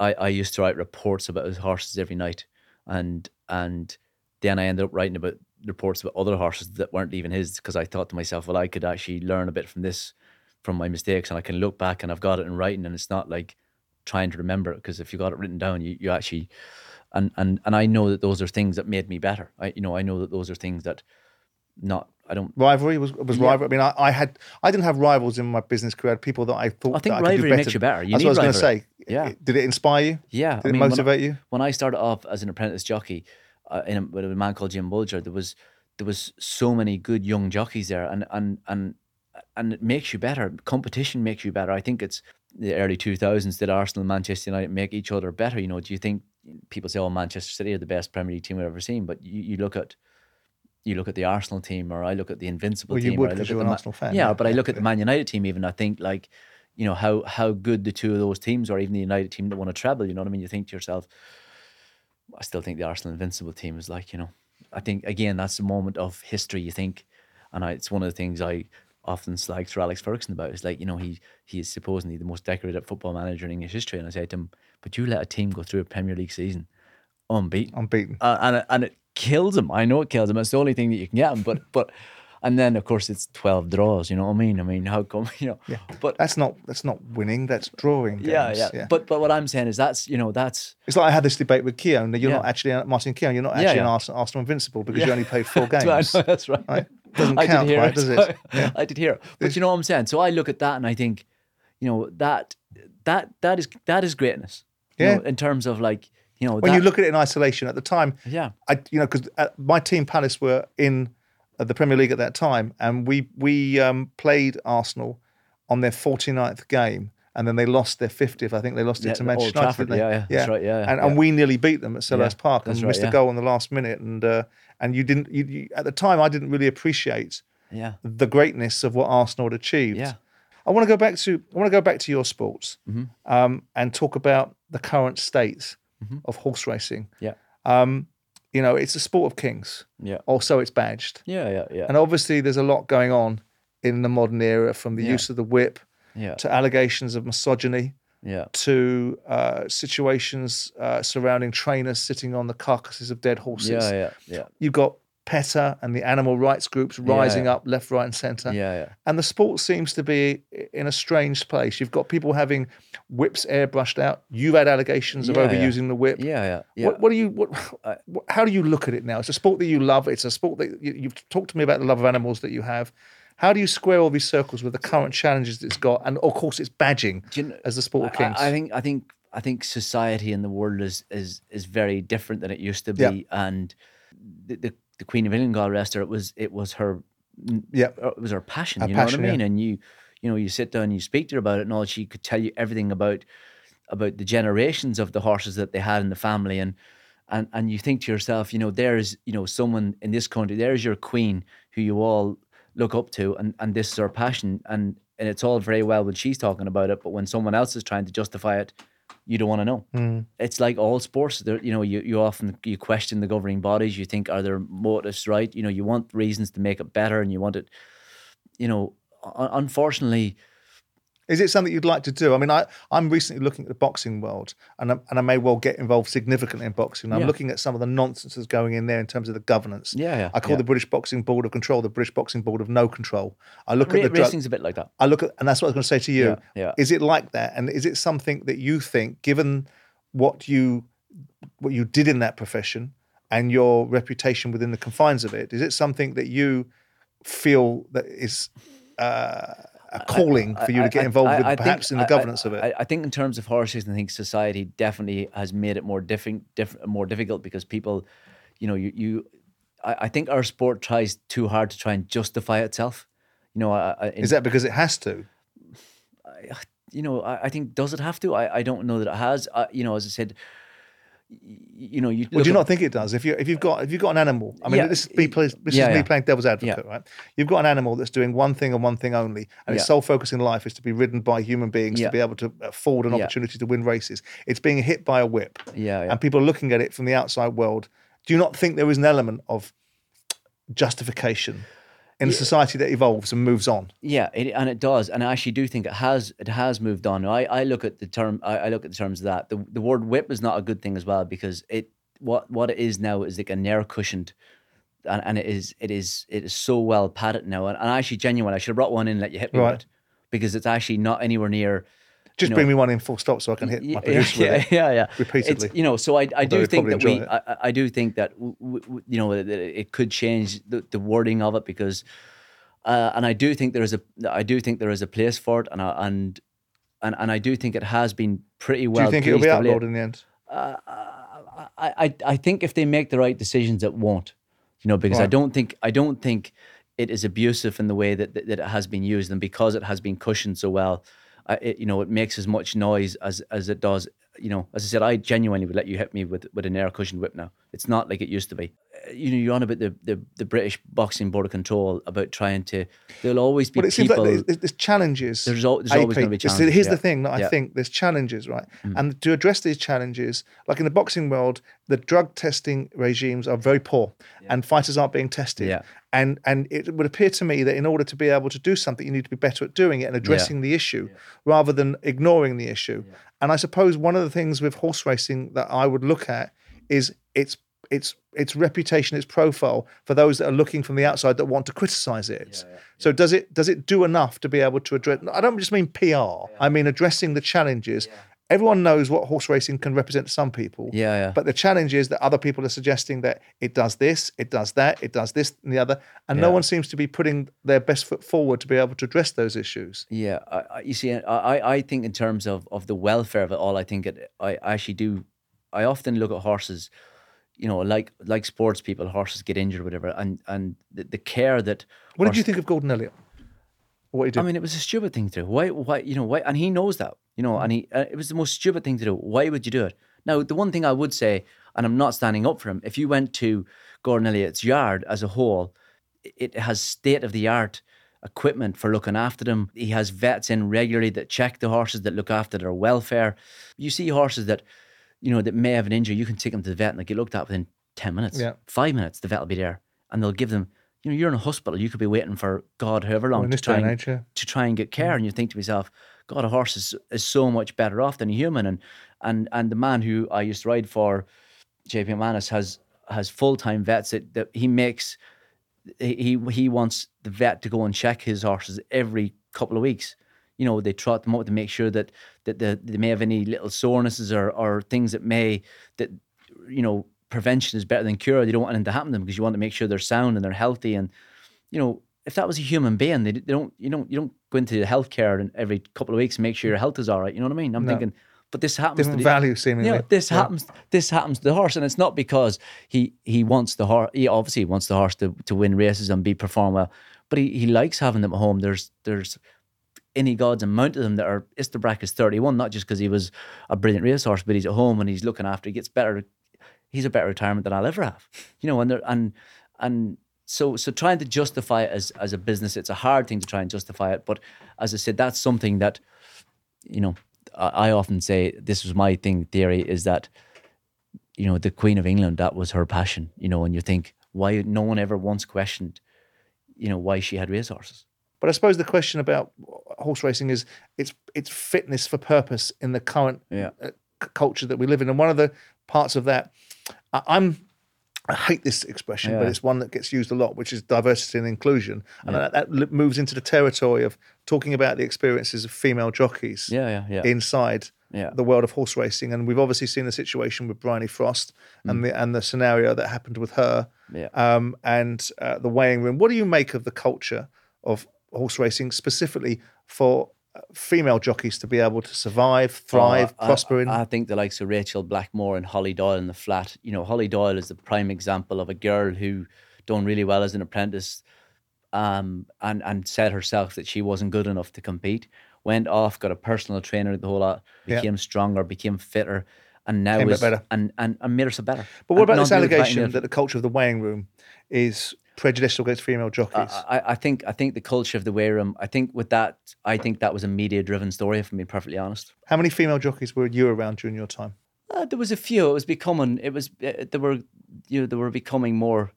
I, I used to write reports about his horses every night, and and then I ended up writing about reports about other horses that weren't even his because I thought to myself, well, I could actually learn a bit from this, from my mistakes, and I can look back and I've got it in writing, and it's not like trying to remember it because if you got it written down, you, you actually and and and I know that those are things that made me better. I you know I know that those are things that not I don't. Rivalry was was Yeah. rivalry. I mean, I, I had I didn't have rivals in my business career. I had people that I thought I think that I could do rivalry better. makes you better. You That's what I was going to say. Yeah. Did it inspire you? Yeah, Did I it mean, when I- motivate you? when I started off as an apprentice jockey uh, in a, with a man called Jim Bolger, there was there was so many good young jockeys there, and and and and it makes you better. Competition makes you better. I think it's the early two thousands did Arsenal and Manchester United make each other better. You know, do you think people say, "Oh, Manchester City are the best Premier League team we've ever seen"? But you, you look at you look at the Arsenal team, or I look at the Invincible Well, you team, would or I 'cause look you're an Ma- Arsenal fan, Yeah, yeah, but I look at the. Man United team. Even I think like you know how how good the two of those teams are. Even the United team that won a treble. You know what I mean? You think to yourself, I still think the Arsenal Invincible team is like, you know, I think again that's the moment of history. You think, and I, it's one of the things I often slag Sir Alex Ferguson about. Is like, you know, he he is supposedly the most decorated football manager in English history, and I say to him, but you let a team go through a Premier League season unbeaten, Unbeaten. uh, and and it kills him. I know it kills him. It's the only thing that you can get him, but but. And then, of course, it's twelve draws. You know what I mean? I mean, how come? You know, Yeah. But That's not that's not winning. That's drawing. Games. yeah, yeah, But but what I'm saying is that's you know that's it's like I had this debate with Keown. You're Yeah. not actually Martin Keown. You're not Yeah, actually an. Arsenal, Arsenal invincible because Yeah. you only played four games. right, That's right. Right? Doesn't I count, did hear right, it. does it? Yeah. I did hear it. But you know what I'm saying? So I look at that and I think, you know, that that that is that is greatness. You Yeah. know, in terms of like, you know, When that, you look at it in isolation, at the time, Yeah. I you know because my team Palace were in uh, the Premier League at that time, and we we um, played Arsenal on their 49th game, and then they lost their 50th. I think they lost Yeah, it to Manchester United. Yeah, yeah, that's right, yeah, and, yeah. and we nearly beat them at Selhurst Yeah, Park and right, missed a goal in the last minute. And uh, and you didn't you, you, at the time I didn't really appreciate Yeah. the greatness of what Arsenal had achieved. Yeah. I want to go back to I want to go back to your sports Mm-hmm. um, and talk about the current state of horse racing. Yeah. Um, you know, it's a sport of kings. Yeah. Also, it's badged, Yeah. Yeah. Yeah. and obviously, there's a lot going on in the modern era, from the Yeah. use of the whip Yeah. to allegations of misogyny Yeah. to uh, situations uh, surrounding trainers sitting on the carcasses of dead horses. Yeah. Yeah. Yeah. You've got PETA and the animal rights groups rising yeah. up left, right, and centre. Yeah. Yeah. And the sport seems to be in a strange place. You've got people having whips airbrushed out. You've had allegations of Yeah, yeah. overusing the whip. Yeah. Yeah. Yeah. What, what do you? What, what? How do you look at it now? It's a sport that you love. It's a sport that you, you've talked to me about the love of animals that you have. How do you square all these circles with the current challenges it's got, and of course, it's badging you know- as the sport of kings? I, I think I think I think society in the world is is is very different than it used to be, Yeah. and the, the the Queen of England, God rest her, it was it was her yeah, uh, it was her passion. Her you passion, know yeah. what I mean? And you you know you sit down and you speak to her about it, and all she could tell you everything about about the generations of the horses that they had in the family, and and and you think to yourself, you know, there's you know someone in this country, there's your queen who you all look up to, and and this is her passion, and and it's all very well when she's talking about it, but when someone else is trying to justify it, you don't want to know. Mm. It's like all sports. There, you know, you, you often you question the governing bodies. You think, are their motives right? You know, you want reasons to make it better, and you want it. You know, un- unfortunately, Is it something you'd like to do? I mean, I, I'm recently looking at the boxing world, and I, and I may well get involved significantly in boxing. I'm Yeah. looking at some of the nonsense that's going in there in terms of the governance. Yeah, yeah, I call yeah. the British Boxing Board of Control the British Boxing Board of No Control. I look Ra- at the drug, racing's a bit like that. I look at, and that's what I was going to say to you. Yeah, yeah. Is it like that? And is it something that you think, given what you what you did in that profession and your reputation within the confines of it, is it something that you feel that is uh, a calling for you to get involved with, perhaps in the governance of it? I, I think in terms of horses, I think society definitely has made it more diffi- diff- more difficult because people, you know, you, you I, I think our sport tries too hard to try and justify itself. You know, I, I, in- is that because it has to? you know, I, I think does it have to? I, I don't know that it has. You know, as I said, you know, you. Would look you not think it does? If you if you've got if you've got an animal, I mean, Yeah, this is me this yeah, is me yeah. playing devil's advocate, right? You've got an animal that's doing one thing and one thing only, and its sole focus in life is to be ridden by human beings Yeah. to be able to afford an Yeah. opportunity to win races. It's being hit by a whip, Yeah, yeah. and people are looking at it from the outside world. Do you not think there is an element of justification in a society that evolves and moves on? Yeah, it, and it does, and I actually do think it has. It has moved on. I, I look at the term. I, I look at the terms of that. The the word whip is not a good thing as well because it what what it is now is like an air cushioned, and, and it is it is it is so well padded now. And, and actually, genuine. I should have brought one in and let you hit me Right. with it because it's actually not anywhere near. Just know- bring me one in full stop so I can hit my Yeah, producer yeah, it. yeah, yeah. repeatedly. It's, you know, so I, I do think that we. I, I- do think that w- w- you know that it could change the, the wording of it because, uh, and I do think there is a, I do think there is a place for it, and I, and and and I do think it has been pretty well. Do you think it'll be outlawed in the end? I, I I think if they make the right decisions, it won't. You know, because I don't think I don't think it is abusive in the way that, that, that it has been used, and because it has been cushioned so well, it, you know, it makes as much noise as as it does. You know, as I said, I genuinely would let you hit me with with an air cushion whip now. It's not like it used to be. You know, you're on about the, the, the British Boxing Board of Control about trying to. There'll always be But it seems people. like there's, there's- challenges. There's al- there's always gonna be challenges, Here's yeah. the thing that I Yeah. Mm. think there's challenges, right? And to address these challenges, like in the boxing world, the drug testing regimes are very poor, and fighters aren't being tested. Yeah. And and it would appear to me that in order to be able to do something, you need to be better at doing it and addressing the issue rather than ignoring the issue. And I suppose one of the things with horse racing that I would look at is its its its reputation, its profile for those that are looking from the outside that want to criticize it. So does it does it do enough to be able to address? I don't just mean PR. I mean addressing the challenges. Everyone knows what horse racing can represent to some people. Yeah, yeah. But the challenge is that other people are suggesting that it does this, it does that, it does this and the other, and no one seems to be putting their best foot forward to be able to address those issues. Yeah, I, I, you see, I, I I think in terms of, of the welfare of it all, I think it, I actually do. I often look at horses, you know, like like sports people, horses get injured, whatever, and and the, the care that. What did you think of Gordon Elliott? What he did? I mean, it was a stupid thing to do. Why? Why? You know, why? And he knows that. You know, and he uh, it was the most stupid thing to do. Why would you do it? Now, the one thing I would say, and I'm not standing up for him, if you went to Gordon Elliott's yard as a whole, it has state of the art equipment for looking after them. He has vets in regularly that check the horses, that look after their welfare. You see horses that, you know, that may have an injury. You can take them to the vet and they get looked at within ten minutes, Yeah. five minutes. The vet will be there, and they'll give them. You know, you're in a hospital. You could be waiting for God, however long to try and and, age, yeah. to try and get care, and you think to yourself, God, a horse is, is so much better off than a human. And and and the man who I used to ride for, JP McManus, has has full time vets that, that he makes. He he wants the vet to go and check his horses every couple of weeks. You know, they trot them out to make sure that that the, they may have any little sorenesses or or things that may that you know prevention is better than cure. They don't want anything to happen to them because you want to make sure they're sound and they're healthy. And you know, if that was a human being, they, they don't you don't you don't go into healthcare and every couple of weeks and make sure your health is all right. You know what I mean? I'm No. thinking, but this happens. Different to the, value, seemingly. yeah, this Yeah. happens. This happens to the horse, and it's not because he he wants the horse. He obviously wants the horse to, to win races and be perform well, but he, he likes having them at home. There's there's any gods amount of them that are Istabraq is 31, not just because he was a brilliant racehorse, but he's at home and he's looking after. He gets better. He's a better retirement than I'll ever have. You know, and there, and and so so trying to justify it as as a business, it's a hard thing to try and justify it. But as I said, that's something that you know, I, I often say this was my thing theory is that, you know, the Queen of England, that was her passion, you know, and you think, why no one ever once questioned, you know, why she had racehorses. But I suppose the question about horse racing is it's it's fitness for purpose in the current Yeah. uh, culture that we live in, and one of the parts of that, I, I'm. I hate this expression, but it's one that gets used a lot, which is diversity and inclusion, and Yeah. that, that moves into the territory of talking about the experiences of female jockeys Yeah, yeah, yeah. inside yeah. the world of horse racing. And we've obviously seen the situation with Bryony Frost Mm. and the and the scenario that happened with her Yeah. um, and uh, the weighing room. What do you make of the culture of horse racing, specifically for uh, female jockeys to be able to survive, thrive, Oh, I- prosper in? I, I think the likes of Rachel Blackmore and Hollie Doyle in the flat. You know, Hollie Doyle is the prime example of a girl who done really well as an apprentice, um, and and said herself that she wasn't good enough to compete. Went off, got a personal trainer, the whole lot, Yeah. became stronger, became fitter, and now Came is better. and and and made herself better. but what And about this none to do with the fact allegation that the culture of the weighing room is prejudicial against female jockeys? I, I- think I think the culture of the weigh room. I think with that, I think that was a media driven story. If I'm being perfectly honest. How many female jockeys were you around during your time? Uh, there was a few. It was becoming. It was. Uh, there were. You know, they were becoming more.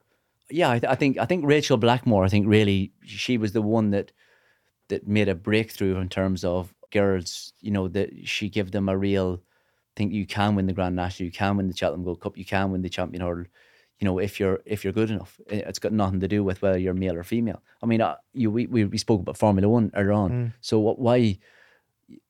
Yeah, I, th- I think. I think Rachel Blackmore. I think really she was the one that that made a breakthrough in terms of girls. You know that she gave them a real. Think you can win the Grand National. You can win the Cheltenham Gold Cup. You can win the Champion Hurdle. You know if you're if you're good enough. It- It's got nothing to do with whether you're male or female. I mean, uh, you we, we we spoke about Formula One earlier on. Mm. So what? Why?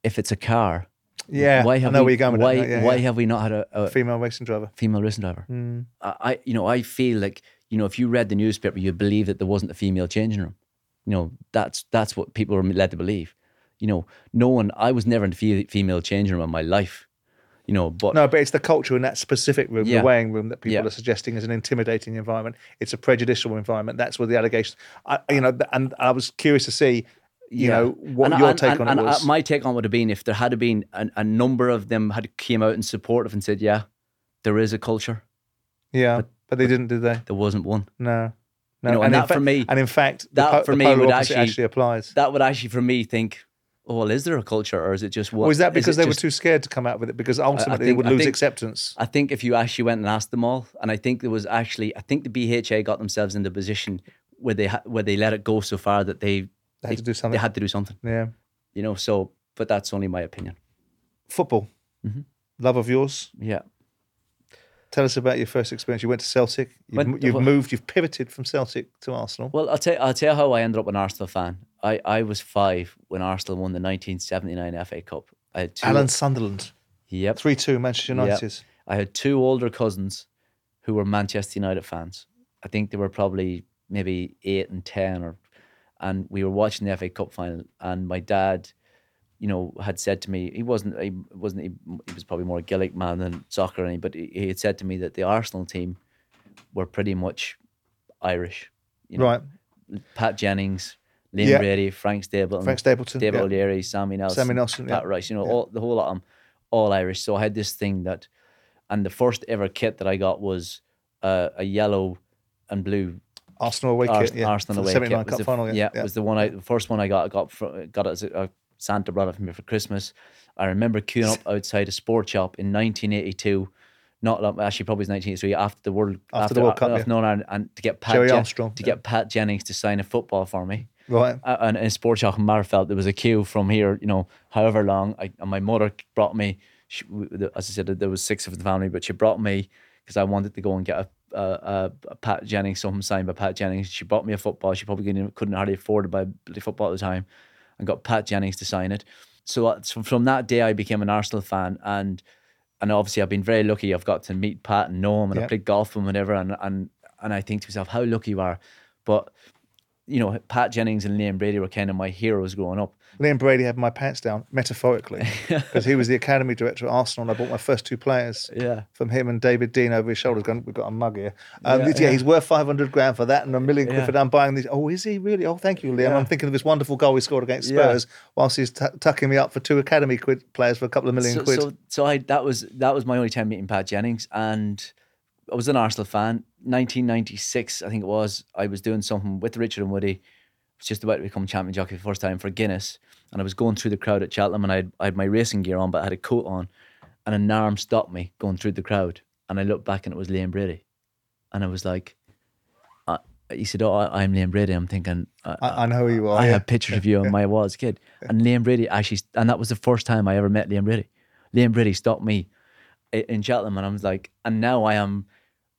If it's a car, Yeah, why have we, why yeah, why yeah. have we not had a, a Female racing driver. female racing driver? Mm. I, you know, I feel like you know, if you read the newspaper, you'd believe that there wasn't a female changing room. You know, that's that's what people were led to believe. You know, no one. I was never in the female changing room in my life. You know, but No, but it's the culture in that specific room, Yeah. the weighing room, that people Yeah. are suggesting is an intimidating environment. It's a prejudicial environment. That's where the allegations. I, you know, and I was curious to see, you Yeah. know, what And- your and- take and- on it uh, was. my take on would have been if there had been a, a number of them had came out in support of and said, yeah, there is a culture. yeah, but, they didn't, did they? There wasn't one. No, no. You know, and that for me- and in fact, the that po- for the me would actually- actually applies. That would actually, for me, think, oh, well, is there a culture or is it just what? Is that because they just- were too scared to come out with it? Because ultimately, think- they would I lose think- acceptance. I think if you actually went and asked them all, and I think there was actually, I think the BHA got themselves in the position where they ha- where they let it go so far that they They had to do something. they had to do something, yeah. you know. So, but that's only my opinion. Football, Mhm. love of yours. Yeah, Tell us about your first experience. You went to Celtic. You've, Went- you've well- moved. You've pivoted from Celtic to Arsenal. well, I'll tell I'll tell you how I ended up an Arsenal fan. I I was five when Arsenal won the 1979 FA Cup. I had two. Alan Sunderland, Yep. three two Manchester Yep. United. I had two older cousins who were Manchester United fans. I think they were probably maybe eight and ten, or and we were watching the FA Cup final. And my dad, you know, had said to me, he wasn't, he wasn't, he, he was probably more a Gaelic man than soccer, any, but he, he had said to me that the Arsenal team were pretty much Irish. You know, Right, Pat Jennings, Liam Yeah. Brady, Frank Stapleton, Frank Stapleton. David yeah. O'Leary, Sammy Nelson, Sammy Nelson, Pat yeah. Rice, you know, Yeah. all the whole lot of them, all Irish. So I had this thing that, and the first ever kit that I got was uh, a yellow and blue Arsenal away Ars- kit. Yeah, Arsenal away 79 kit. Cup was the, final. yeah, Yeah, was the one I the first one I got. I got fr- got it as a, a Santa brought it for me for Christmas. I remember queuing up outside a sport shop in 1982. Not long- actually, probably 1983 after the World After the World Cup, uh, yeah. Northern and to get Pat Gerry Jen- Armstrong, to yeah. get Pat Jennings to sign a football for me right. uh, and in a sports shop in Magherafelt, there was a queue from here, you know, however long. I, and my mother brought me, she, as I said, there was six of the family, but she brought me because I wanted to go and get a, a, a, a Pat Jennings, something signed by Pat Jennings. She bought me a football. She probably couldn't, couldn't hardly afford to buy football at the time and got Pat Jennings to sign it. So uh, from, from that day, I became an Arsenal fan. And and obviously, I've been very lucky. I've got to meet Pat and know him, and Yeah. I played golf and whatever. And, and, and I think to myself, how lucky you are. But you know, Pat Jennings and Liam Brady were kind of my heroes growing up. Liam Brady had my pants down, metaphorically, because he was the academy director at Arsenal. And I bought my first two players Yeah. from him and David Dein over his shoulders. Going, we've got a mug here. Um, Yeah, yeah, yeah. he's worth 500 grand for that and a million quid for. I'm buying these. Oh, is he really? Oh, thank you, Liam. I'm thinking of this wonderful goal he scored against. Spurs whilst he's t- tucking me up for two academy quid players for a couple of million So, quid. so, so I that was that was my only time meeting Pat Jennings, and I was an Arsenal fan. 1996, I think it was. I was doing something with Richard Dunwoody. I was just about to become champion jockey for the first time for Guinness, and I was going through the crowd at Cheltenham, and I had, I had my racing gear on, but I had a coat on, and an arm stopped me going through the crowd, and I looked back, and it was Liam Brady, and I was like, uh, he said, "Oh, I- I'm Liam Brady." I'm thinking, uh, I, I know who you are. I yeah. have pictures of you on my wall as a kid. And Liam Brady actually, and that was the first time I ever met Liam Brady. Liam Brady stopped me in Cheltenham, and I was like, and now I am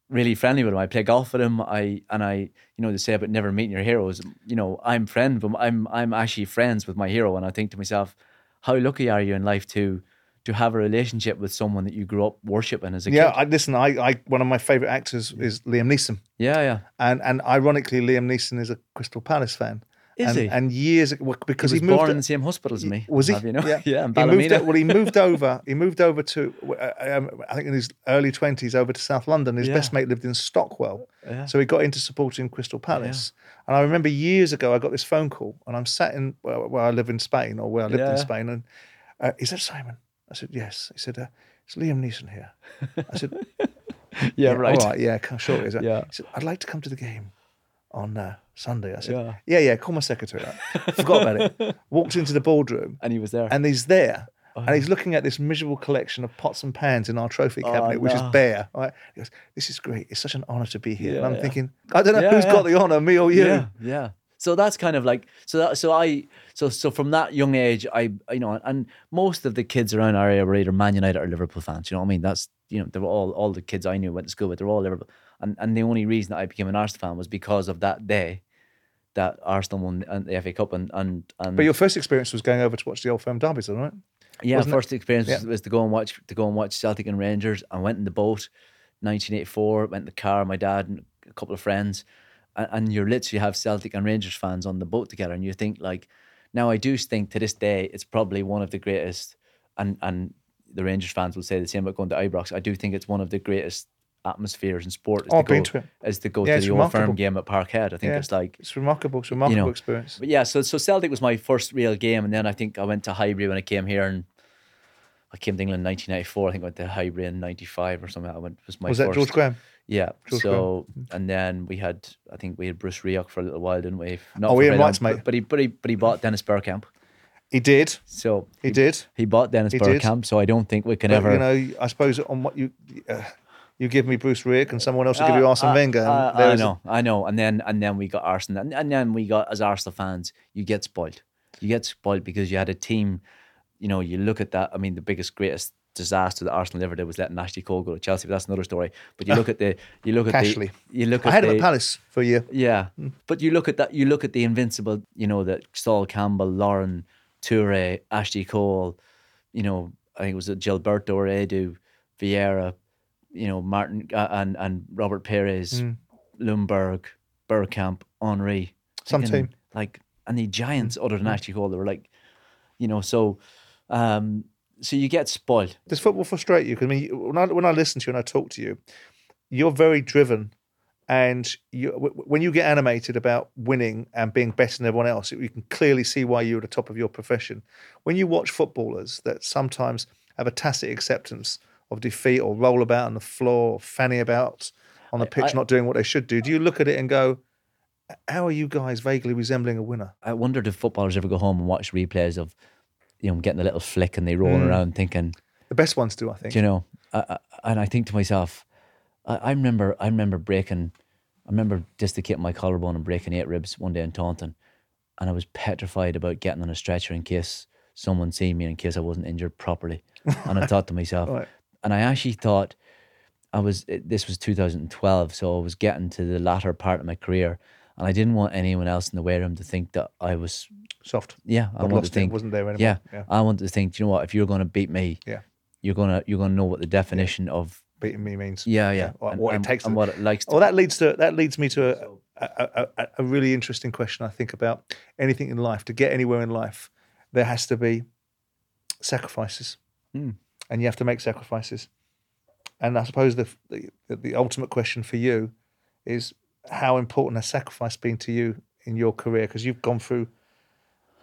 really friendly with him. I play golf with him. I and I, you know, they say about never meeting your heroes. You know, I'm friend, but I'm I'm actually friends with my hero, and I think to myself, how lucky are you in life to to have a relationship with someone that you grew up worshiping as a Yeah, kid? I, listen. I, I one of my favorite actors is Liam Neeson, yeah, yeah. and and ironically, Liam Neeson is a Crystal Palace fan. Is and, he? And years ago, well, He because was he, moved born in the same hospital as me. Was he? Have you know? Yeah, yeah. He moved well, he moved over. He moved over to, uh, um, I think, in his early twenties, over to South London. His Yeah. best mate lived in Stockwell, Yeah. so he got into supporting Crystal Palace. And I remember years ago, I got this phone call, and I'm sat in where, where I live in Spain, or where I lived Yeah. in Spain, and uh, he said, "Simon," I said, "Yes." He said, uh, "It's Liam Neeson here." I said, yeah, right. All right, yeah, sure. Yeah. He said, I'd like to come to the game on uh, Sunday. I said, Yeah. yeah, yeah, call my secretary. I forgot about it. Walked into the boardroom And he was there. and he's there. And he's looking at this miserable collection of pots and pans in our trophy Oh, cabinet, which is bare. Right? He goes, This is great. It's such an honour to be here. and I'm yeah. thinking, I don't know Yeah, who's got the honour, me or you. Yeah, yeah. So that's kind of like so. That, so I so so from that young age, I you know, and most of the kids around our area were either Man United or Liverpool fans. You know what I mean? That's you know, they were all all the kids I knew went to school with. They're all Liverpool, and and the only reason that I became an Arsenal fan was because of that day that Arsenal won the- FA Cup and and and But your first experience was going over to watch the old firm derbies, all right? Yeah, Wasn't it? first experience Yeah. was, was to go and watch to go and watch Celtic and Rangers. I went in the boat, 1984. Went in the car, my dad and a couple of friends, and, and you literally have Celtic and Rangers fans on the boat together, and you think like, now I do think to this day it's probably one of the greatest, and and the Rangers fans will say the same about going to Ibrox. I do think it's one of the greatest atmospheres in sport. Is Oh, to go, to. Is to go Yeah, to the Old Firm game at Parkhead. I think Yeah. it's like It's remarkable. It's a remarkable know, experience. but yeah, so so Celtic was my first real game, and then I think I went to Highbury when I came here, and I came to England in 1994. I think I went to Highbury in '95 or something. I went was my Was first. that George Graham? Yeah. George so and then we had I think we had Bruce Rioch for a little while, didn't we? Not Oh, Ian very Wright's mate. But, he but he but he bought Dennis Bergkamp. He did. So He did. He bought Dennis He did. So I don't think we can But, ever. you know, I suppose on what you uh, you give me Bruce Rioch and someone else will give you Uh, Arsene uh, Wenger. and uh, I know, I know. And then and then we got Arsenal, and, and then we got as Arsenal fans, you get spoiled. You get spoiled because you had a team. You know, you look at that. I mean, the biggest, greatest disaster that Arsenal ever did was letting Ashley Cole go to Chelsea. But that's another story. But you look at the, you look at Cashley. the, you look I at had the, him at Palace for a year. yeah, but you look at that. You look at the invincible. You know that Sol Campbell, Lauren Toure, Ashley Cole. You know, I think it was Gilberto Edu, Vieira. You know, Martin uh, and and Robert Pires, Mm. Ljungberg, Bergkamp, Henry. Some Thinking, team. like and the giants other than Ashley Cole. They were like, you know, so. um so you get spoiled. Does football frustrate you? 'Cause I mean, when I when I listen to you and I talk to you, you're very driven, and you when you get animated about winning and being better than everyone else, you can clearly see why you're at the top of your profession. When you watch footballers that sometimes have a tacit acceptance of defeat or roll about on the floor, or fanny about on the pitch, I- not doing what they should do, do you look at it and go, "How are you guys vaguely resembling a winner?" I wondered if footballers ever go home and watch replays of, you know, getting a little flick and they rolling Mm. around thinking, The best ones do, I think. Do you know, I, I, and I think to myself, I, I remember, I remember breaking, I remember dislocating my collarbone and breaking eight ribs one day in Taunton, and I was petrified about getting on a stretcher in case someone seen me, in case I wasn't injured properly. And I thought to myself, Right. And I actually thought, I was this was 2012, so I was getting to the latter part of my career, and I didn't want anyone else in the weight room to think that I was, Soft. yeah, I I'd wanted to think, wasn't there anymore. yeah, Yeah. I wanted to think, you know what, if you're going to beat me, Yeah. you're gonna you're gonna know what the definition of Beating me means. yeah yeah, what- and, what it takes and to- what it likes. To, Well, that leads to that leads me to a, a, a, a really interesting question. I think about anything in life. To get anywhere in life, there has to be sacrifices, Hmm. And you have to make sacrifices. And I suppose the, the the ultimate question for you is how important has sacrifice been to you in your career? Because you've gone through.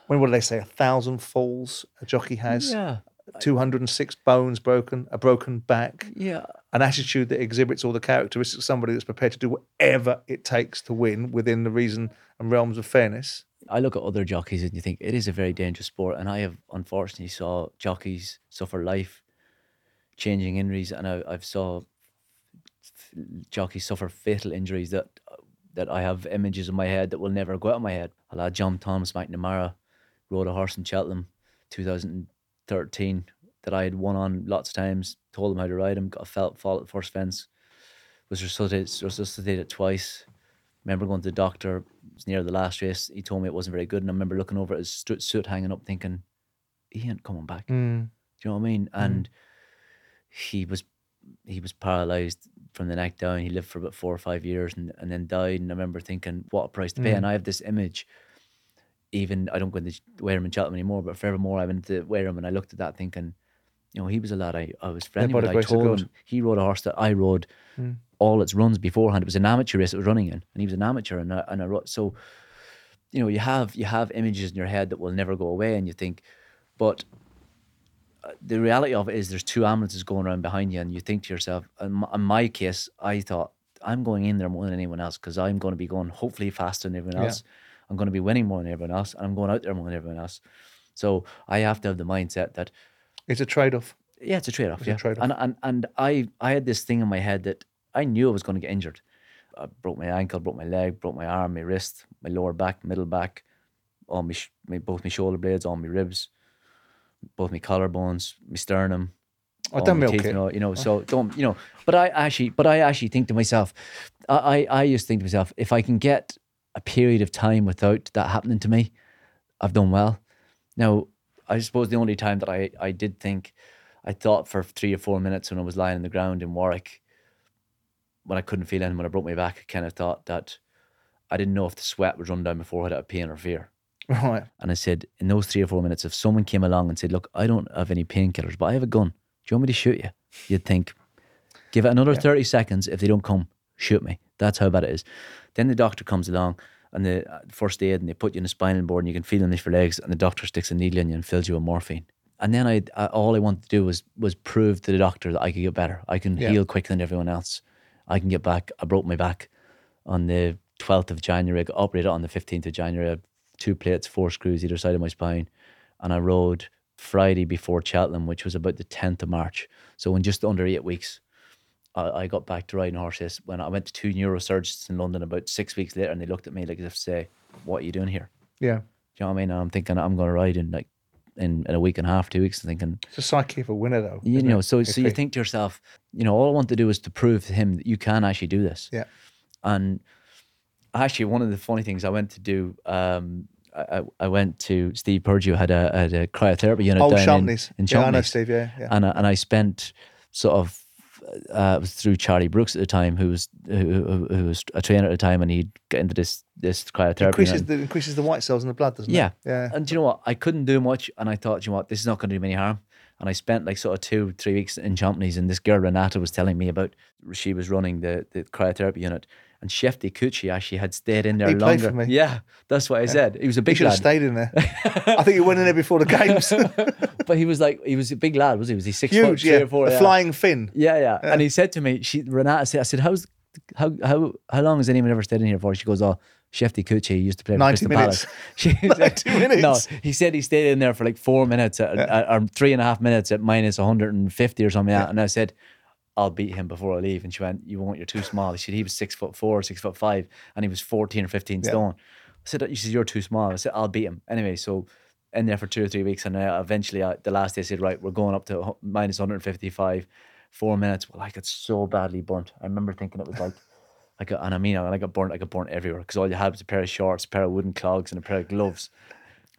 When what do they say? A thousand falls a jockey has. yeah 206 bones broken, a broken back, yeah an attitude that exhibits all the characteristics of somebody that's prepared to do whatever it takes to win within the reason and realms of fairness. I look at other jockeys and you think it is a very dangerous sport, and I have unfortunately saw jockeys suffer life changing injuries, and I, I've saw jockeys suffer fatal injuries that that I have images in my head that will never go out of my head. A lad, John Thomas McNamara, rode a horse in Cheltenham, 2013, that I had won on lots of times. Told him how to ride him. Got a felt fall at the first fence. Was resuscitated, resuscitated twice. Remember going to the doctor. It was near the last race. He told me it wasn't very good, and I remember looking over at his suit hanging up, thinking, "He ain't coming back." Mm. Do you know what I mean? And he was he was paralyzed from the neck down. He lived for about four or five years and, and then died. And I remember thinking, what a price to pay. And I have this image. Even I don't go into weigh room and Cheltenham anymore, but forevermore I went to weigh room and I looked at that thinking, you know, he was a lad I, I was friendly with. I told him he rode a horse that I rode all its runs beforehand. It was an amateur race it was running in, and he was an amateur and I, and I rode, so you know you have you have images in your head that will never go away, and you think, but the reality of it is there's two ambulances going around behind you, and you think to yourself, in my, in my case, I thought I'm going in there more than anyone else because I'm going to be going hopefully faster than everyone Yeah. else. I'm going to be winning more than everyone else, and I'm going out there more than everyone else. So I have to have the mindset that It's a trade off. yeah, it's a trade off. Yeah, trade-off. and and and I I had this thing in my head that I knew I was going to get injured. I broke my ankle, broke my leg, broke my arm, my wrist, my lower back, middle back, all my, sh- my both my shoulder blades, all my ribs, both my collarbones, my sternum. Oh, all don't milk teeth, it. You know, you know, so don't you know? But I actually, but I actually think to myself, I I, I used to think to myself, if I can get a period of time without that happening to me, I've done well. Now, I suppose the only time that I, I did think, I thought for three or four minutes when I was lying on the ground in Warwick, when I couldn't feel anything, when I broke my back, I kind of thought that I didn't know if the sweat would run down my forehead out of pain or fear. Right. And I said, in those three or four minutes, if someone came along and said, Look, I don't have any painkillers, but I have a gun. Do you want me to shoot you? You'd think, give it another 30 seconds. If they don't come, shoot me. That's how bad it is. Then the doctor comes along and the uh, first aid and they put you in a spinal board and you can feel in your legs and the doctor sticks a needle in you and fills you with morphine. And then I, I all I wanted to do was was prove to the doctor that I could get better. I can Yeah. heal quicker than everyone else. I can get back. I broke my back on the 12th of January. I got operated on the 15th of January. I two plates, four screws either side of my spine. And I rode Friday before Cheltenham, which was about the 10th of March. So in just under eight weeks, I, I got back to riding horses. When I went to two neurosurgeons in London about six weeks later, and they looked at me like as if to say, "What are you doing here?" Yeah. Do you know what I mean? And I'm thinking I'm going to ride in like in, in a week and a half, two weeks. I'm thinking, It's a psyche of a winner, though. you know, it? so so you think to yourself, you know, all I want to do is to prove to him that you can actually do this. Yeah. And actually, one of the funny things I went to do, um, I, I- went to Steve Purdew had a had a cryotherapy unit Oh, down in, Champneys. in Yeah, I know Steve. Yeah. Yeah. and I, and I spent sort of uh, it was through Charlie Brooks at the time, who was who, who, was a trainer at the time, and he'd get into this this cryotherapy. increases the increases the white cells in the blood, doesn't Yeah. it? Yeah. yeah. And do you know what? I couldn't do much, and I thought, you know what, this is not going to do me any harm. And I spent like sort of two, three weeks in Champneys, and this girl Renata was telling me about she was running the the cryotherapy unit, and Shefki Kuqi actually had stayed in there He played longer. for me. Yeah, that's what I said. He was a He big should have lad, stayed in there. I think he went in there before the games. but he was like he was a big lad, was he? Was he six foot Huge, three yeah. or four? a yeah. flying Finn. Yeah, yeah. And he said to me, she Renata said, I said, how's how how how long has anyone ever stayed in here for? She goes, oh, Shefki Kuqi used to play for Crystal minutes. Palace. She, 90 minutes. No, he said he stayed in there for like four minutes uh, at, at- uh, or three and a half minutes at minus 150 or something. that. And I said, I'll beat him before I leave. And she went, You won't, you're too small. She said he was six foot four, six foot five, and he was 14 or 15 stone. I said, You said, You're too small. I said, I'll beat him. Anyway, so in there for two or three weeks. And uh, eventually, uh, the last day, I said, Right, we're going up to minus 155, four minutes. Well, I got so badly burnt. I remember thinking it was like, I got, and I mean, I got burnt. I got burnt everywhere because all you had was a pair of shorts, a pair of wooden clogs, and a pair of gloves.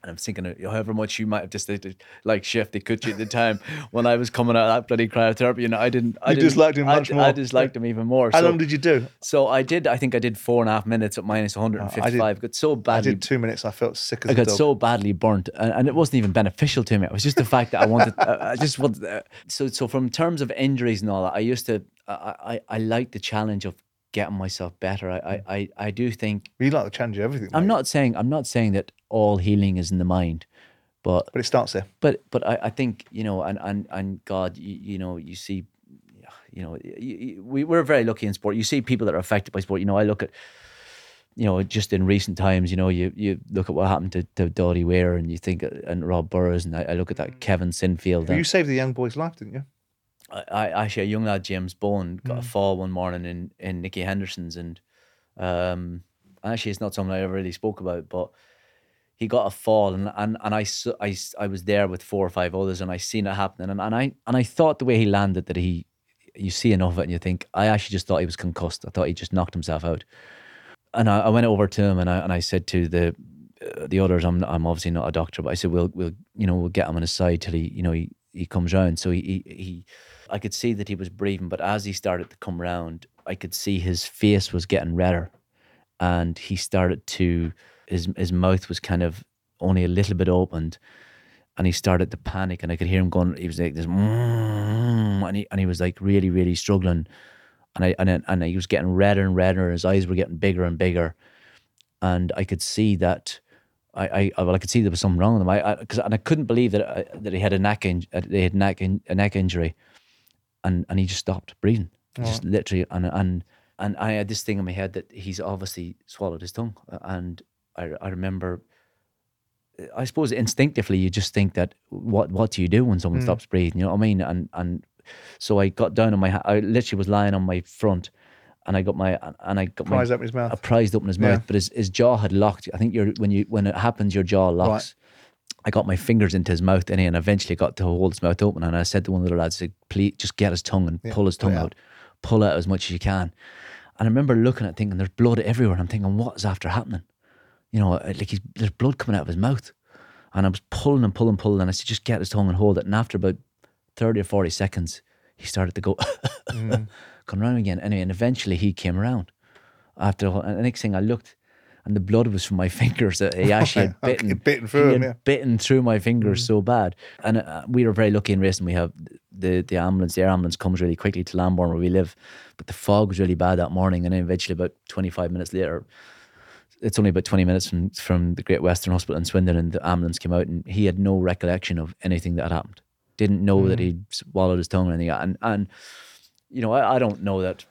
And I'm thinking, however much you might have just like Shefki Kuqi at the time when I was coming out of that bloody cryotherapy, you know, I didn't. I You didn't, disliked him much I more. I disliked him even more. How so, long did you do? so I did. I think I did four and a half minutes at minus 155. got so badly. I did two minutes. I felt sick as I got dog. so badly burnt, and, and it wasn't even beneficial to me. It was just the fact that I wanted. I I just wanted. Uh, so, so from terms of injuries and all that, I used to. I, I, I like the challenge of getting myself better. I, I, hmm. I, I do think. you like to change everything. I'm mate. not saying. I'm not saying that all healing is in the mind, but But it starts there. but but I, I think you know and and and God you, you know you see you know you, you, we we're very lucky in sport you see people that are affected by sport you know I look at you know just in recent times you know you you look at what happened to, to Doddie Weir and you think uh, and Rob Burrows and I, I look at that hmm. Kevin Sinfield But you saved the young boy's life, didn't you? I, I actually a young lad James Bowen got Mm. a fall one morning in in Nicky Henderson's and Um, actually, it's not something I ever really spoke about, but he got a fall, and and and I I I was there with four or five others, and I seen it happening, and, and I and I thought the way he landed that he, you see enough of it, and you think I actually just thought he was concussed. I thought he just knocked himself out, and I, I went over to him and I and I said to the uh, the others, I'm I'm obviously not a doctor, but I said we'll we'll you know we'll get him on his side till he you know he he comes round. So he he, he I could see that he was breathing, but as he started to come round, I could see his face was getting redder, and he started to his his mouth was kind of only a little bit opened, and he started to panic, and I could hear him going. He was like this, "Mm," and he and he was like really really struggling, and I and I- and he was getting redder and redder. and His eyes were getting bigger and bigger, and I could see that. I, I well, I could see there was something wrong with him. I, I because and I couldn't believe that I, that he had a neck in, uh, they had neck in, a neck injury, and and he just stopped breathing, He just oh. literally and and and I had this thing in my head that he's obviously swallowed his tongue, and I I remember. I suppose instinctively you just think that what what do you do when someone hmm. stops breathing? You know what I mean? And and so I got down on my I literally was lying on my front, and I got my and I got my Prise open his mouth. I prized open his Yeah. mouth, but his, his jaw had locked. I think you're when you when it happens, your jaw locks. I got my fingers into his mouth and, and eventually got to hold his mouth open. And I said to one of the lads, said, please just get his tongue and pull his tongue oh, it out. Pull out as much as you can. And I remember looking at thinking, there's blood everywhere. I'm thinking, what is after happening? You know, like he's, there's blood coming out of his mouth. And I was pulling and pulling and pulling. And I said, just get his tongue and hold it. And after about 30 or 40 seconds, he started to go, mm. come around again. Anyway, and eventually he came around. After and the next thing I looked, and the blood was from my fingers. That he actually had bitten, bitten through him, yeah. bitten through my fingers mm. so bad. And uh, we were very lucky in racing. We have the the ambulance, the air ambulance comes really quickly to Lambourn where we live, but the fog was really bad that morning. And then eventually, about twenty five minutes later, it's only about 20 minutes from, from the Great Western Hospital in Swindon, and the ambulance came out, and he had no recollection of anything that had happened. Didn't know that mm. he'd swallowed his tongue or anything. And, and you know, I, I don't know that,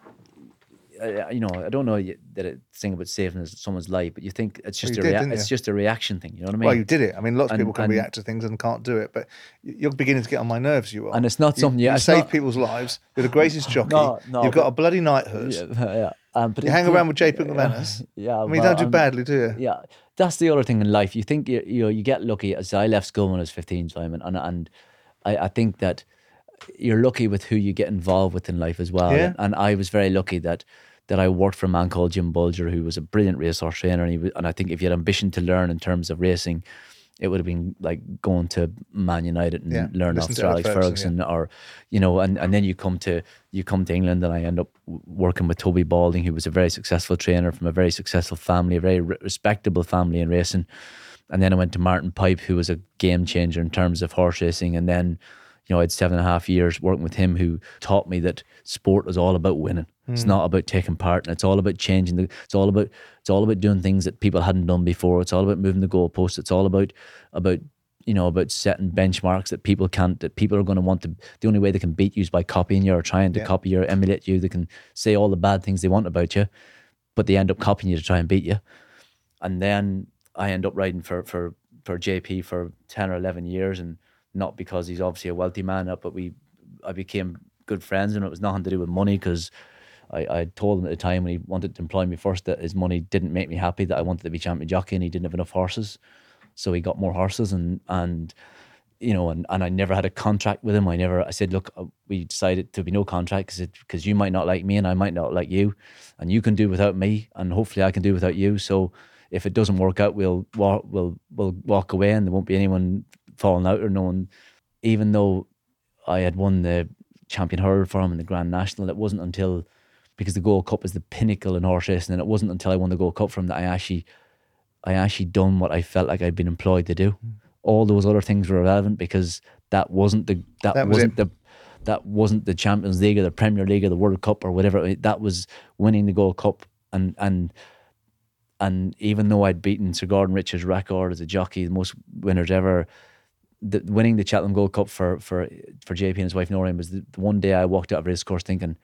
I, you know, I don't know that it's thing about saving someone's life, but you think it's just you a did, rea- it's just a reaction thing. You know what I mean? Well, you did it. I mean, lots of And- people can and- react to things and can't do it, but you're beginning to get on my nerves. You are, And it's not You- something you- you save not- people's lives. You're the greatest jockey. No, no, You've got but- a bloody knighthood. yeah, yeah. Um, but You it- hang around with JP McManus. Yeah, I mean, you well, don't do badly, do you? Yeah, that's the other thing in life. You think you you know you get lucky. As I left school when I was fifteen, Simon, and and I, I think that you're lucky with who you get involved with in life as well. Yeah. And I was very lucky that that I worked for a man called Jim Bolger, who was a brilliant racehorse trainer, and he was, and I think if you had ambition to learn in terms of racing. It would have been like going to Man United and Yeah, learn off listen Sir Alex Ferguson, Ferguson, or you know, and, and then you come to you come to England, and I end up working with Toby Balding, who was a very successful trainer from a very successful family, a very re- respectable family in racing. And then I went to Martin Pipe, who was a game changer in terms of horse racing. And then, you know, I had seven and a half years working with him, who taught me that sport is all about winning. It's hmm. not about taking part, and it's all about changing the. It's all about. It's all about doing things that people hadn't done before. It's all about moving the goalposts. It's all about about you know about setting benchmarks that people can't. That people are going to want to. The only way they can beat you is by copying you or trying to Yeah. copy you or emulate you. They can say all the bad things they want about you, but they end up copying you to try and beat you and then I end up riding for for for JP for ten or eleven years, and not because he's obviously a wealthy man, uh, but we I became good friends, and it was nothing to do with money because. I, I told him at the time when he wanted to employ me first that his money didn't make me happy, that I wanted to be champion jockey and he didn't have enough horses. So he got more horses and and you know, and, and I never had a contract with him. I never, I said, look, uh, we decided to be no contract because you might not like me and I might not like you, and you can do without me, and hopefully I can do without you. So if it doesn't work out, we'll we'll we'll walk away, and there won't be anyone falling out or no one. Even though I had won the champion hurdle for him in the Grand National, it wasn't until because the Gold Cup is the pinnacle in horse racing, and it wasn't until I won the Gold Cup from that I actually I actually done what I felt like I'd been employed to do. Hmm. All those other things were irrelevant because that wasn't the that, That was wasn't it. the that wasn't the Champions League or the Premier League or the World Cup or whatever. That was winning the Gold Cup and and and even though I'd beaten Sir Gordon Richards' record as a jockey, the most winners ever, the, winning the Cheltenham Gold Cup for for for JP and his wife Noreen was the, the one day I walked out of race course thinking,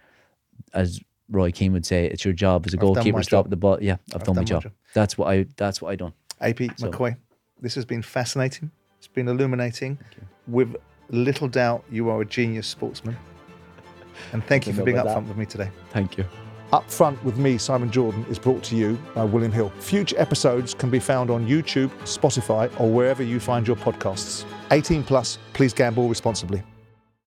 as Roy Keane would say, it's your job as a done my goalkeeper to stop the ball. Yeah, I've, done, my job. job. That's what I. That's what I done. AP So- McCoy, this has been fascinating. It's been illuminating. With little doubt, you are a genius sportsman. And thank you for being about up front with me today. Thank you. Up Front with me, Simon Jordan, is brought to you by William Hill. Future episodes can be found on YouTube, Spotify, or wherever you find your podcasts. 18 plus, please gamble responsibly.